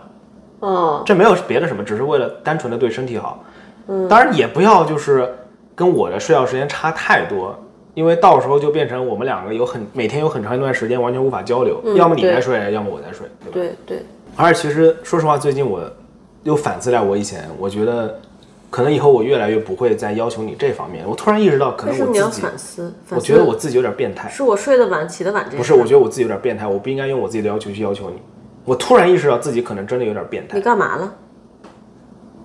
哦，这没有别的什么，只是为了单纯的对身体好。嗯，当然也不要就是跟我的睡觉时间差太多，因为到时候就变成我们两个有很每天有很长一段时间完全无法交流，要么你在睡，要么我在睡，对吧？对对。而且其实说实话，最近我又反思了我以前，我觉得可能以后我越来越不会再要求你这方面。我突然意识到，可能我自己反思，我觉得我自己有点变态。是我睡得晚起得晚这不是，我觉得我自己有点变态，我不应该用我自己的要求去要求你。我突然意识到自己可能真的有点变态。你干嘛了？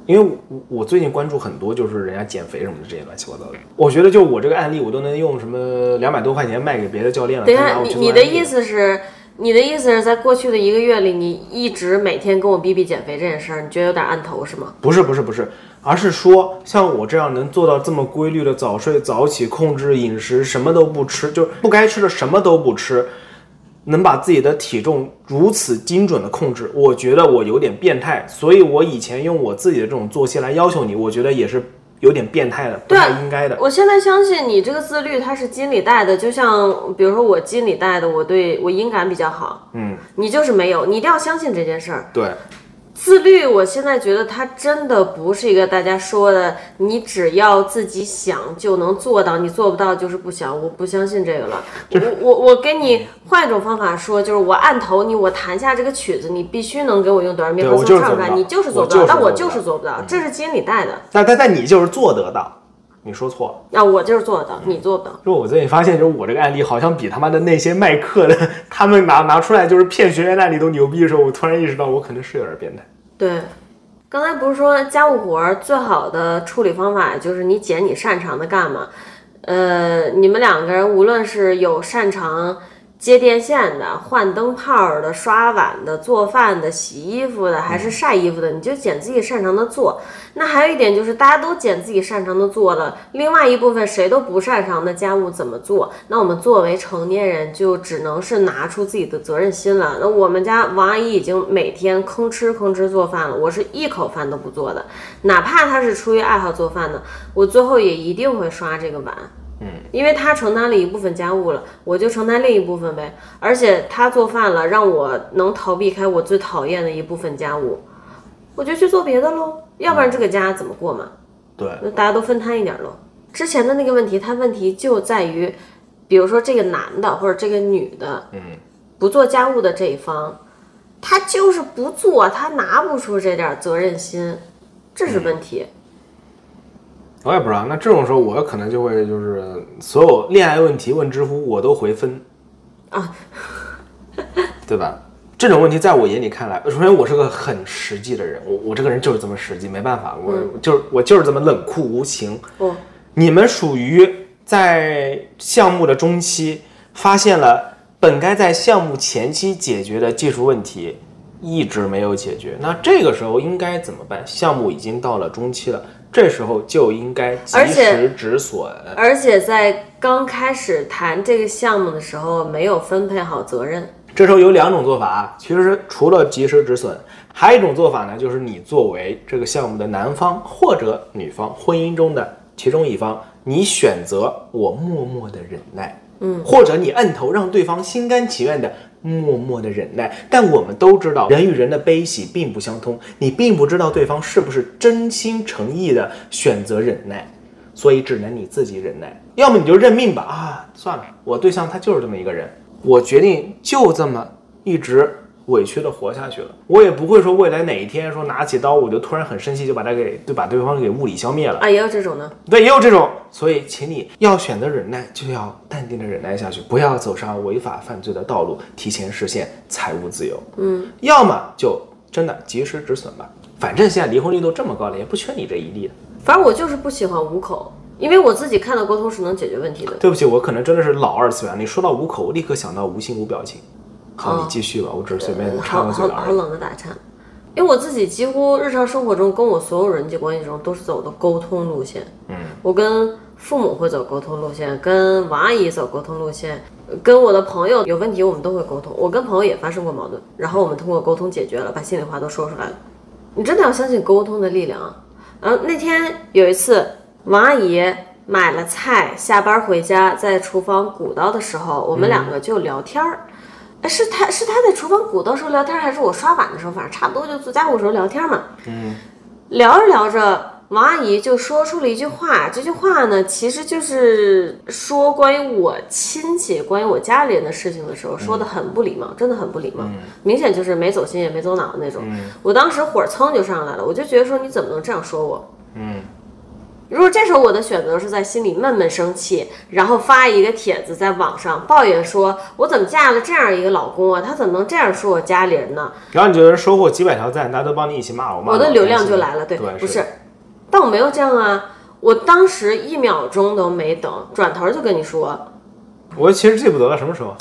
因为我我最近关注很多，就是人家减肥什么的这些乱七八糟的。我觉得就我这个案例，我都能用什么两百多块钱卖给别的教练了。等一下，你你的意思是，你的意思是在过去的一个月里，你一直每天跟我逼逼减肥这件事儿，你觉得有点按头是吗？不是不是不是，而是说像我这样能做到这么规律的早睡早起，控制饮食，什么都不吃，就不该吃的什么都不吃，能把自己的体重如此精准的控制，我觉得我有点变态，所以我以前用我自己的这种作息来要求你，我觉得也是有点变态的，不太应该的。我现在相信你这个自律，它是基因里带的，就像比如说我基因里带的，我对我音感比较好，嗯，你就是没有，你一定要相信这件事儿。对，自律，我现在觉得它真的不是一个大家说的，你只要自己想就能做到，你做不到就是不想。我不相信这个了。我我我给你换一种方法说，就是我按头你，我弹下这个曲子，你必须能给我用哆来咪对发嗦唱出来，你就是做我不到，但我就是做不到就是做不到，这是基因里带的。但但但你就是做得到，你说错了。那，我就是做得到，你做不到。就我最近发现，就是我这个案例好像比他妈的那些卖课的，<laughs> 他们拿拿出来就是骗学员的案例都牛逼的时候，我突然意识到我可能是有点变态。对，刚才不是说家务活儿最好的处理方法就是你捡你擅长的干嘛？呃，你们两个人无论是有擅长接电线的、换灯泡的、刷碗的、做饭的、洗衣服的，还是晒衣服的，你就捡自己擅长的做。那还有一点就是，大家都捡自己擅长的做了，另外一部分谁都不擅长的家务怎么做？那我们作为成年人，就只能是拿出自己的责任心了。那我们家王阿姨已经每天吭哧吭哧做饭了，我是一口饭都不做的，哪怕她是出于爱好做饭的，我最后也一定会刷这个碗。嗯，因为他承担了一部分家务了，我就承担另一部分呗。而且他做饭了，让我能逃避开我最讨厌的一部分家务，我就去做别的喽。要不然这个家怎么过嘛？对，那大家都分摊一点喽。之前的那个问题，它问题就在于，比如说这个男的或者这个女的，嗯，不做家务的这一方，他就是不做，他拿不出这点责任心，这是问题。我也不知道。那这种时候，我可能就会就是所有恋爱问题问知乎，我都回分啊，<laughs> 对吧？这种问题在我眼里看来，首先我是个很实际的人，我我这个人就是这么实际，没办法，我、就是我就是这么冷酷无情。哦，你们属于在项目的中期发现了本该在项目前期解决的技术问题，一直没有解决。那这个时候应该怎么办？项目已经到了中期了，这时候就应该及时止损。而且在刚开始谈这个项目的时候，没有分配好责任。这时候有两种做法啊，其实除了及时止损，还有一种做法呢，就是你作为这个项目的男方或者女方，婚姻中的其中一方，你选择我默默的忍耐，嗯，或者你摁头让对方心甘情愿的默默的忍耐。但我们都知道，人与人的悲喜并不相通，你并不知道对方是不是真心诚意的选择忍耐。所以只能你自己忍耐，要么你就认命吧啊，算了，我对象他就是这么一个人，我决定就这么一直委屈的活下去了。我也不会说未来哪一天说拿起刀我就突然很生气，就把他给就把对方给物理消灭了。啊，也有这种呢。对，也有这种，所以请你要选择忍耐，就要淡定的忍耐下去，不要走上违法犯罪的道路，提前实现财务自由。嗯，要么就真的及时止损吧，反正现在离婚率都这么高了，也不缺你这一例的。反正我就是不喜欢五口，因为我自己看到沟通是能解决问题的。对不起，我可能真的是老二次元。你说到五口，我立刻想到无心无表情。好，你继续吧，我只是随便插好好好个嘴而已。冷的打岔，因为我自己几乎日常生活中跟我所有人际关系中都是走的沟通路线。嗯，我跟父母会走沟通路线，跟王阿姨走沟通路线，跟我的朋友有问题我们都会沟通。我跟朋友也发生过矛盾，然后我们通过沟通解决了，把心里话都说出来了。你真的要相信沟通的力量啊！然后那天有一次，王阿姨买了菜，下班回家在厨房鼓捣的时候，我们两个就聊天儿。哎，是他是他在厨房鼓捣时候聊天，还是我刷碗的时候？反正差不多就做家务时候聊天嘛。嗯，聊着聊着，王阿姨就说出了一句话。这句话呢，其实就是说关于我亲戚、关于我家里人的事情的时候，说的很不礼貌，真的很不礼貌，明显就是没走心也没走脑的那种。我当时火蹭就上来了，我就觉得说你怎么能这样说我？嗯，如果这时候我的选择是在心里闷闷生气，然后发一个帖子在网上抱怨说，我怎么嫁了这样一个老公啊？他怎么能这样说我家里人呢？然后你觉得收获几百条赞，大家都帮你一起骂我，骂我的流量就来了，对，对，不是，但我没有这样啊，我当时一秒钟都没等，转头就跟你说，我其实记不得了什么时候。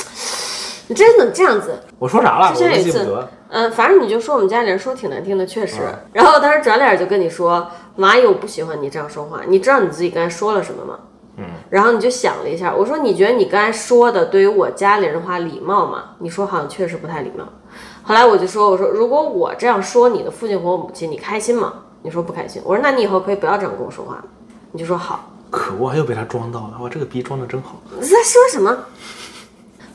你真的这样子？我说啥了？之前有一次记不得。嗯，反正你就说我们家里人说挺难听的，确实。然后当时转脸就跟你说，王阿姨，我不喜欢你这样说话。你知道你自己刚才说了什么吗？嗯。然后你就想了一下，我说你觉得你刚才说的对于我家里人的话礼貌吗？你说好像确实不太礼貌。后来我就说，我说如果我这样说你的父亲和我母亲，你开心吗？你说不开心。我说那你以后可以不要这样跟我说话。你就说好。可恶，又被他装到了！哇，这个逼装的真好。你在说什么？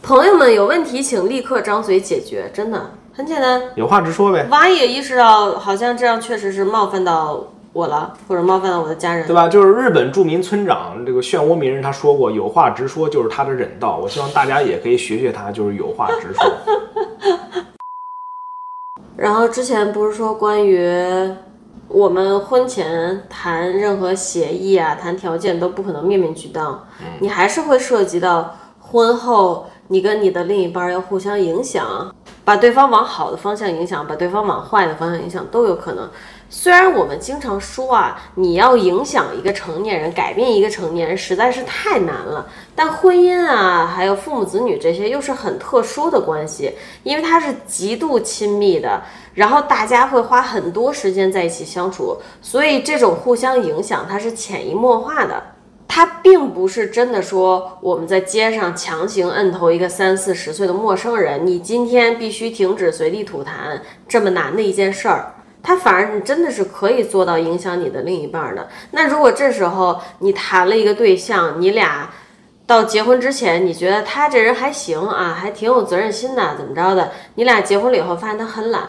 朋友们有问题请立刻张嘴解决，真的很简单。有话直说呗，娃也意识到，好像这样确实是冒犯到我了，或者冒犯了我的家人，对吧？就是日本著名村长这个漩涡鸣人他说过，有话直说就是他的忍道。我希望大家也可以学学他，就是有话直说。<laughs> 然后之前不是说关于我们婚前谈任何协议啊、谈条件都不可能面面俱到，你还是会涉及到婚后。你跟你的另一半要互相影响，把对方往好的方向影响，把对方往坏的方向影响都有可能。虽然我们经常说啊，你要影响一个成年人，改变一个成年人实在是太难了。但婚姻啊，还有父母子女这些又是很特殊的关系，因为它是极度亲密的，然后大家会花很多时间在一起相处，所以这种互相影响它是潜移默化的。他并不是真的说我们在街上强行摁头一个三四十岁的陌生人，你今天必须停止随地吐痰这么难的一件事儿，他反而你真的是可以做到影响你的另一半的。那如果这时候你谈了一个对象，你俩到结婚之前，你觉得他这人还行啊，还挺有责任心的，怎么着的？你俩结婚了以后发现他很懒，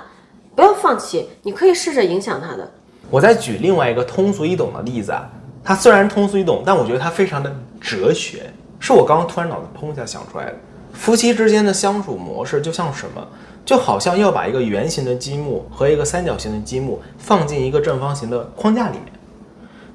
不要放弃，你可以试着影响他的。我再举另外一个通俗易懂的例子啊。它虽然通俗易懂，但我觉得它非常的哲学，是我刚刚突然脑子砰一下想出来的。夫妻之间的相处模式就像什么？就好像要把一个圆形的积木和一个三角形的积木放进一个正方形的框架里面。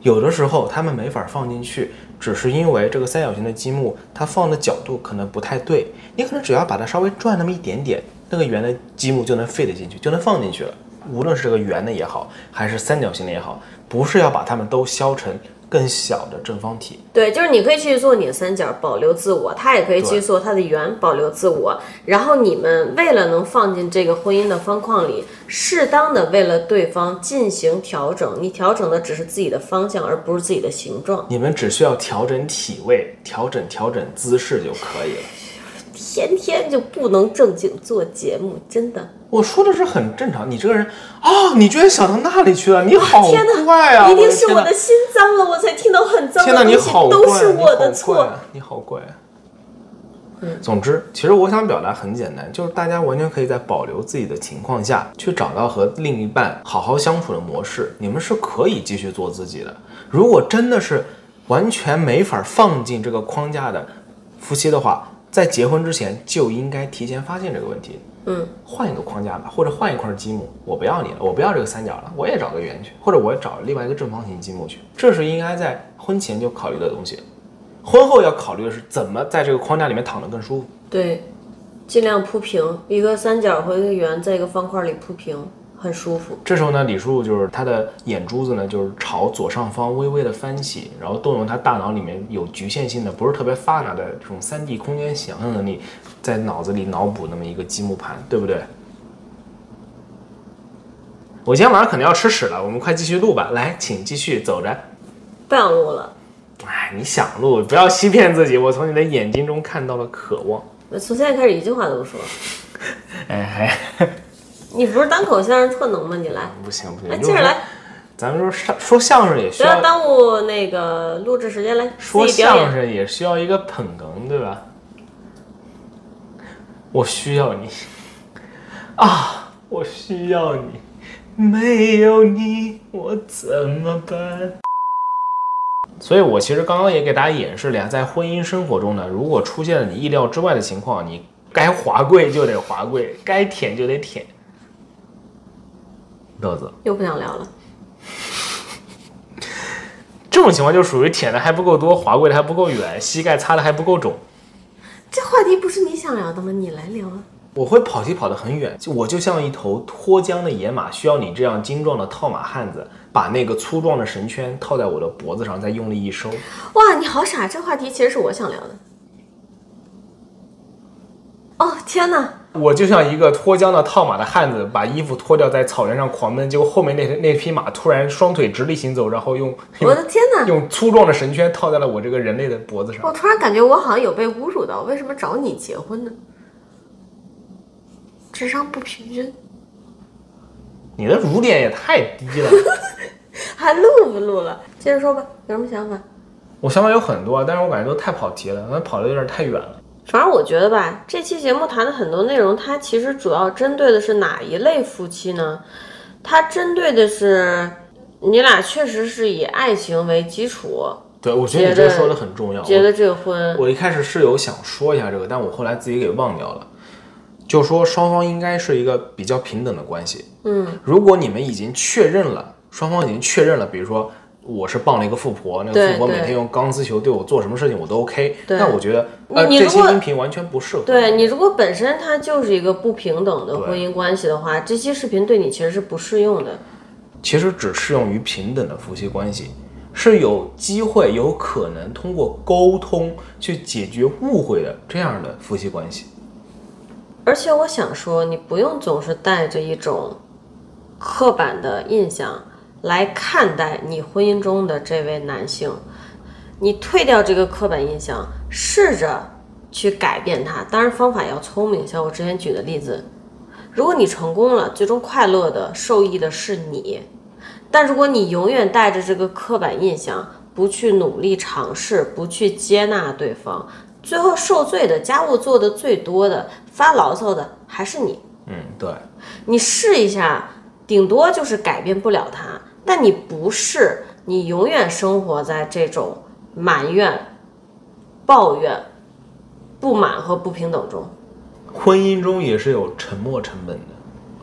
有的时候他们没法放进去，只是因为这个三角形的积木它放的角度可能不太对。你可能只要把它稍微转那么一点点，那个圆的积木就能 fit 进去，就能放进去了。无论是这个圆的也好，还是三角形的也好，不是要把它们都削成。更小的正方体，对，就是你可以继续做你的三角，保留自我；他也可以继续做他的圆，保留自我。然后你们为了能放进这个婚姻的方框里，适当的为了对方进行调整，你调整的只是自己的方向，而不是自己的形状。你们只需要调整体位，调整调整姿势就可以了。天天就不能正经做节目，真的。我说的是很正常，你这个人啊，你居然想到那里去了，你好怪啊！一定是我的心脏了，我才听到很脏的东西，都是我的错。你好怪。嗯，总之，其实我想表达很简单，就是大家完全可以在保留自己的情况下去找到和另一半好好相处的模式，你们是可以继续做自己的。如果真的是完全没法放进这个框架的夫妻的话，在结婚之前就应该提前发现这个问题，嗯，换一个框架吧，或者换一块积木，我不要你了，我不要这个三角了，我也找个圆去，或者我找另外一个正方形积木去，这是应该在婚前就考虑的东西，婚后要考虑的是怎么在这个框架里面躺得更舒服。对，尽量铺平一个三角和一个圆，在一个方块里铺平。很舒服。这时候呢，李叔叔就是他的眼珠子呢，就是朝左上方微微的翻起，然后动用他大脑里面有局限性的、不是特别发达的这种三 D 空间想象能力，在脑子里脑补那么一个积木盘，对不对？我今天晚上可能要吃屎了，我们快继续录吧。来，请继续走着。不想录了。哎，你想录，不要欺骗自己。我从你的眼睛中看到了渴望。我从现在开始一句话都不说。哎还。你不是单口相声特能吗？你来，不行不行，来接着来。咱们说上说相声也需要不要耽误那个录制时间来。说相声也需要一个捧哏，对吧？我需要你啊，我需要你，没有你我怎么办？所以我其实刚刚也给大家演示了呀，在婚姻生活中呢，如果出现了你意料之外的情况，你该滑跪就得滑跪，该舔就得舔。豆子又不想聊了。<laughs> 这种情况就属于舔的还不够多，滑跪的还不够远，膝盖擦的还不够肿。这话题不是你想聊的吗？你来聊啊！我会跑题跑得很远，就我就像一头脱缰的野马，需要你这样精壮的套马汉子把那个粗壮的绳圈套在我的脖子上，再用力一收。哇，你好傻！这话题其实是我想聊的。哦天哪！我就像一个脱缰的套马的汉子，把衣服脱掉，在草原上狂奔，结果后面那那匹马突然双腿直立行走，然后用我的天哪！用粗壮的绳圈套在了我这个人类的脖子上。我突然感觉我好像有被侮辱到，为什么找你结婚呢？智商不平均，你的辱点也太低了。<laughs> 还录不录了？接着说吧，有什么想法？我想法有很多，但是我感觉都太跑题了，那跑的有点太远了。反正我觉得吧，这期节目谈的很多内容，它其实主要针对的是哪一类夫妻呢？它针对的是你俩确实是以爱情为基础对，我觉得你这说的很重要。结的这个婚，我一开始是有想说一下这个，但我后来自己给忘掉了。就说双方应该是一个比较平等的关系。嗯，如果你们已经确认了，双方已经确认了，比如说我是傍了一个富婆，那个富婆每天用钢丝球对我做什么事情我都 OK，那我觉得呃这些音频完全不适合。对你如果本身它就是一个不平等的婚姻关系的话，这期视频对你其实是不适用的。其实只适用于平等的夫妻关系，是有机会、有可能通过沟通去解决误会的这样的夫妻关系。而且我想说，你不用总是带着一种刻板的印象来看待你婚姻中的这位男性，你退掉这个刻板印象，试着去改变他。当然，方法要聪明。像我之前举的例子，如果你成功了，最终快乐的受益的是你；但如果你永远带着这个刻板印象，不去努力尝试，不去接纳对方。最后受罪的家务做的最多的发牢骚的还是你。嗯，对，你试一下，顶多就是改变不了他，但你不是，你永远生活在这种埋怨、抱怨、不满和不平等中。婚姻中也是有沉默成本的，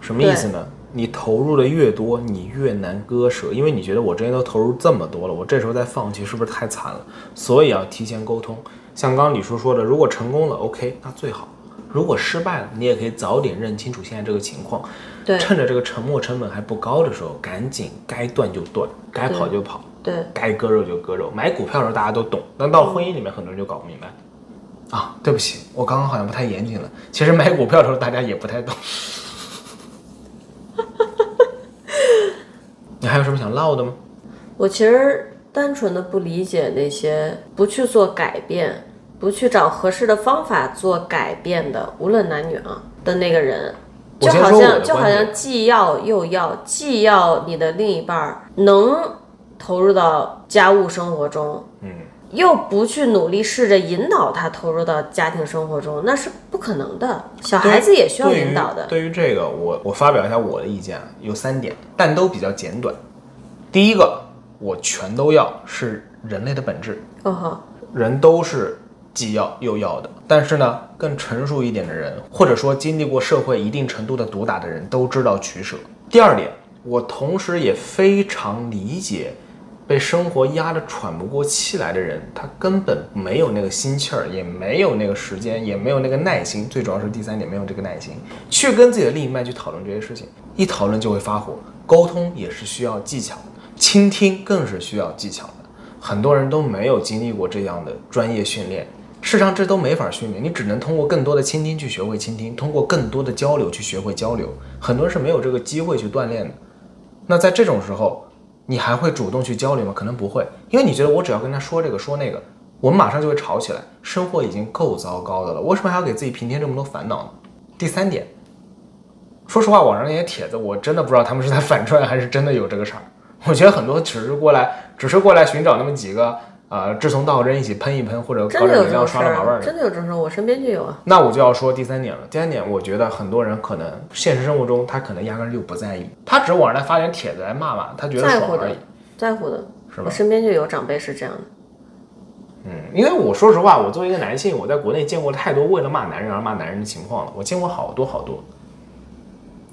什么意思呢？你投入的越多，你越难割舍，因为你觉得我之前都投入这么多了，我这时候再放弃是不是太惨了？所以要提前沟通。像刚刚李叔说的，如果成功了，OK，那最好；如果失败了，你也可以早点认清楚现在这个情况。对，趁着这个沉没成本还不高的时候，赶紧该断就断，该跑就跑，对，该割肉就割肉。买股票的时候大家都懂，但到婚姻里面，很多人就搞不明白。啊，对不起，我刚刚好像不太严谨了。其实买股票的时候大家也不太懂。<laughs> 你还有什么想唠的吗？我其实单纯的不理解那些不去做改变。不去找合适的方法做改变的，无论男女啊的那个人，就好像就好像既要又要，既要你的另一半能投入到家务生活中，嗯，又不去努力试着引导他投入到家庭生活中，那是不可能的。小孩子也需要引导的。对于这个，我我发表一下我的意见，有三点，但都比较简短。第一个，我全都要，是人类的本质。哦呵，人都是。既要又要的，但是呢，更成熟一点的人，或者说经历过社会一定程度的毒打的人，都知道取舍。第二点，我同时也非常理解，被生活压得喘不过气来的人，他根本没有那个心气儿，也没有那个时间，也没有那个耐心。最主要是第三点，没有这个耐心去跟自己的另一半去讨论这些事情，一讨论就会发火。沟通也是需要技巧，倾听更是需要技巧的。很多人都没有经历过这样的专业训练。事实上，这都没法训练，你只能通过更多的倾听去学会倾听，通过更多的交流去学会交流。很多人是没有这个机会去锻炼的。那在这种时候，你还会主动去交流吗？可能不会，因为你觉得我只要跟他说这个说那个，我们马上就会吵起来。生活已经够糟糕的了，为什么还要给自己平添这么多烦恼呢？第三点，说实话，网上那些帖子，我真的不知道他们是在 <laughs> 反串还是真的有这个事儿。我觉得很多只是过来，只是过来寻找那么几个。啊，志同道合人一起喷一喷，或者搞点饮料刷了玩玩的，真的有这种事，我身边就有啊。那我就要说第三点了。第三点，我觉得很多人可能现实生活中他可能压根就不在意，他只是网上来发点帖子来骂骂，他觉得爽而已。在乎的，是吧？我身边就有长辈是这样的。嗯，因为我说实话，我作为一个男性，我在国内见过太多为了骂男人而骂男人的情况了，我见过好多好多。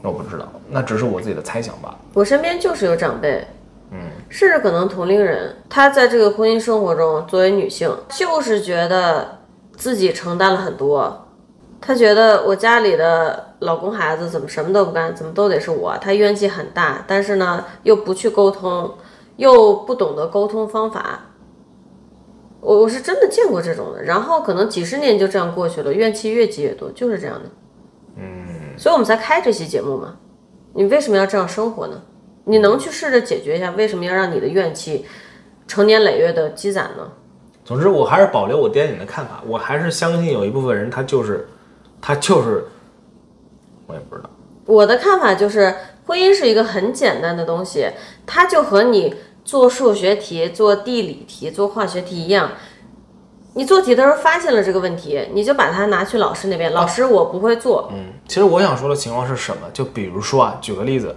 那我不知道，那只是我自己的猜想吧。我身边就是有长辈。嗯，甚至可能同龄人，她在这个婚姻生活中，作为女性，就是觉得自己承担了很多。她觉得我家里的老公孩子怎么什么都不干，怎么都得是我，她怨气很大。但是呢，又不去沟通，又不懂得沟通方法。我我是真的见过这种的，然后可能几十年就这样过去了，怨气越积越多，就是这样的。嗯，所以我们才开这期节目嘛。你为什么要这样生活呢？你能去试着解决一下，为什么要让你的怨气成年累月的积攒呢？总之，我还是保留我爹你的看法，我还是相信有一部分人他就是，他就是，我也不知道。我的看法就是，婚姻是一个很简单的东西，它就和你做数学题、做地理题、做化学题一样。你做题的时候发现了这个问题，你就把它拿去老师那边，老师我不会做，嗯，其实我想说的情况是什么？就比如说啊，举个例子，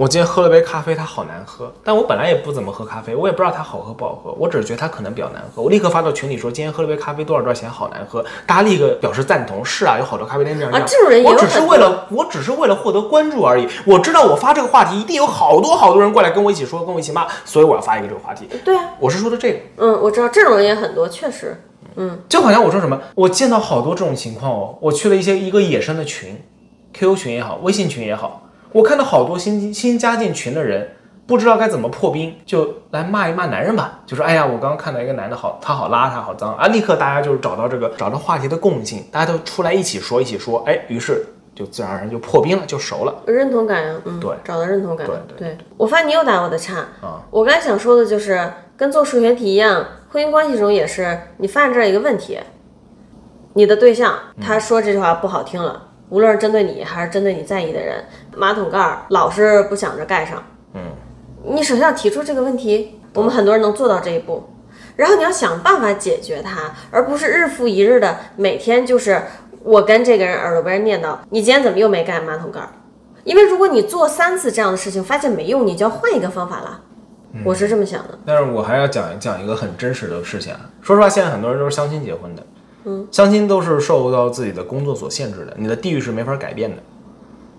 我今天喝了杯咖啡，它好难喝，但我本来也不怎么喝咖啡，我也不知道它好喝不好喝，我只是觉得它可能比较难喝。我立刻发到群里说，今天喝了杯咖啡多少多少钱，好难喝，大家立刻表示赞同。是啊，有好多咖啡店这样啊这种人也有我只是很为了，我只是为了获得关注而已。我知道我发这个话题一定有好多好多人过来跟我一起说，跟我一起骂，所以我要发一个这个话题。对啊，我是说的这个。嗯，我知道这种人也很多，确实，嗯就好像我说什么，我见到好多这种情况哦。我去了一些一个野生的群，QQ 群也好，微信群也好，我看到好多新新加进群的人，不知道该怎么破冰，就来骂一骂男人吧，就说哎呀，我刚刚看到一个男的好，他好邋遢，好脏啊！立刻大家就是找到这个找到话题的共性，大家都出来一起说一起说，哎，于是就自然而然就破冰了，就熟了。认同感呀，嗯，对找到认同感，对对我发现你又打我的岔啊，我刚才想说的就是跟做数学题一样，婚姻关系中也是，你发现这儿一个问题，你的对象他说这句话不好听了，无论是针对你还是针对你在意的人，马桶盖儿老是不想着盖上，嗯，你首先要提出这个问题，我们很多人能做到这一步。然后你要想办法解决它，而不是日复一日的每天就是我跟这个人耳朵边念叨，你今天怎么又没盖马桶盖儿？因为如果你做三次这样的事情，发现没用，你就要换一个方法了。我是这么想的。但是我还要讲讲一个很真实的事情啊。说实话，现在很多人都是相亲结婚的，嗯，相亲都是受到自己的工作所限制的，你的地域是没法改变的，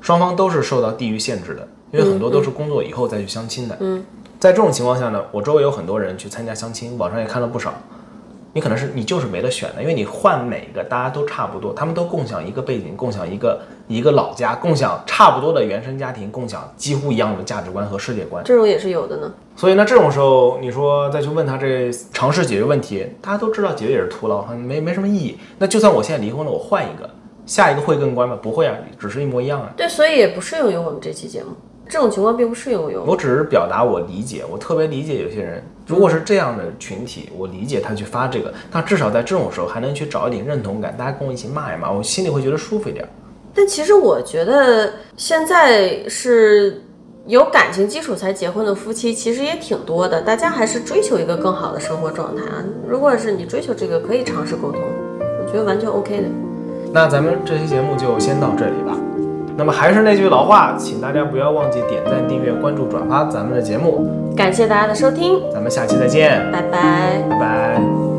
双方都是受到地域限制的，因为很多都是工作以后再去相亲的，嗯，在这种情况下呢，我周围有很多人去参加相亲，网上也看了不少。你可能是你就是没得选的，因为你换每个大家都差不多，他们都共享一个背景，共享一个一个老家，共享差不多的原生家庭，共享几乎一样的价值观和世界观。这种也是有的呢。所以呢，这种时候你说再去问他这尝试解决问题，大家都知道解决也是徒劳，没没什么意义。那就算我现在离婚了，我换一个，下一个会更乖吗？不会啊，只是一模一样啊。对，所以也不适用于我们这期节目。这种情况并不适用于我。我只是表达我理解，我特别理解有些人，如果是这样的群体，我理解他去发这个，但至少在这种时候还能去找一点认同感，大家跟我一起骂一骂，我心里会觉得舒服一点。但其实我觉得现在是有感情基础才结婚的夫妻，其实也挺多的。大家还是追求一个更好的生活状态啊。如果是你追求这个，可以尝试沟通，我觉得完全 OK 的。那咱们这期节目就先到这里吧。那么还是那句老话，请大家不要忘记点赞、订阅、关注、转发咱们的节目。感谢大家的收听，咱们下期再见，拜拜。拜拜。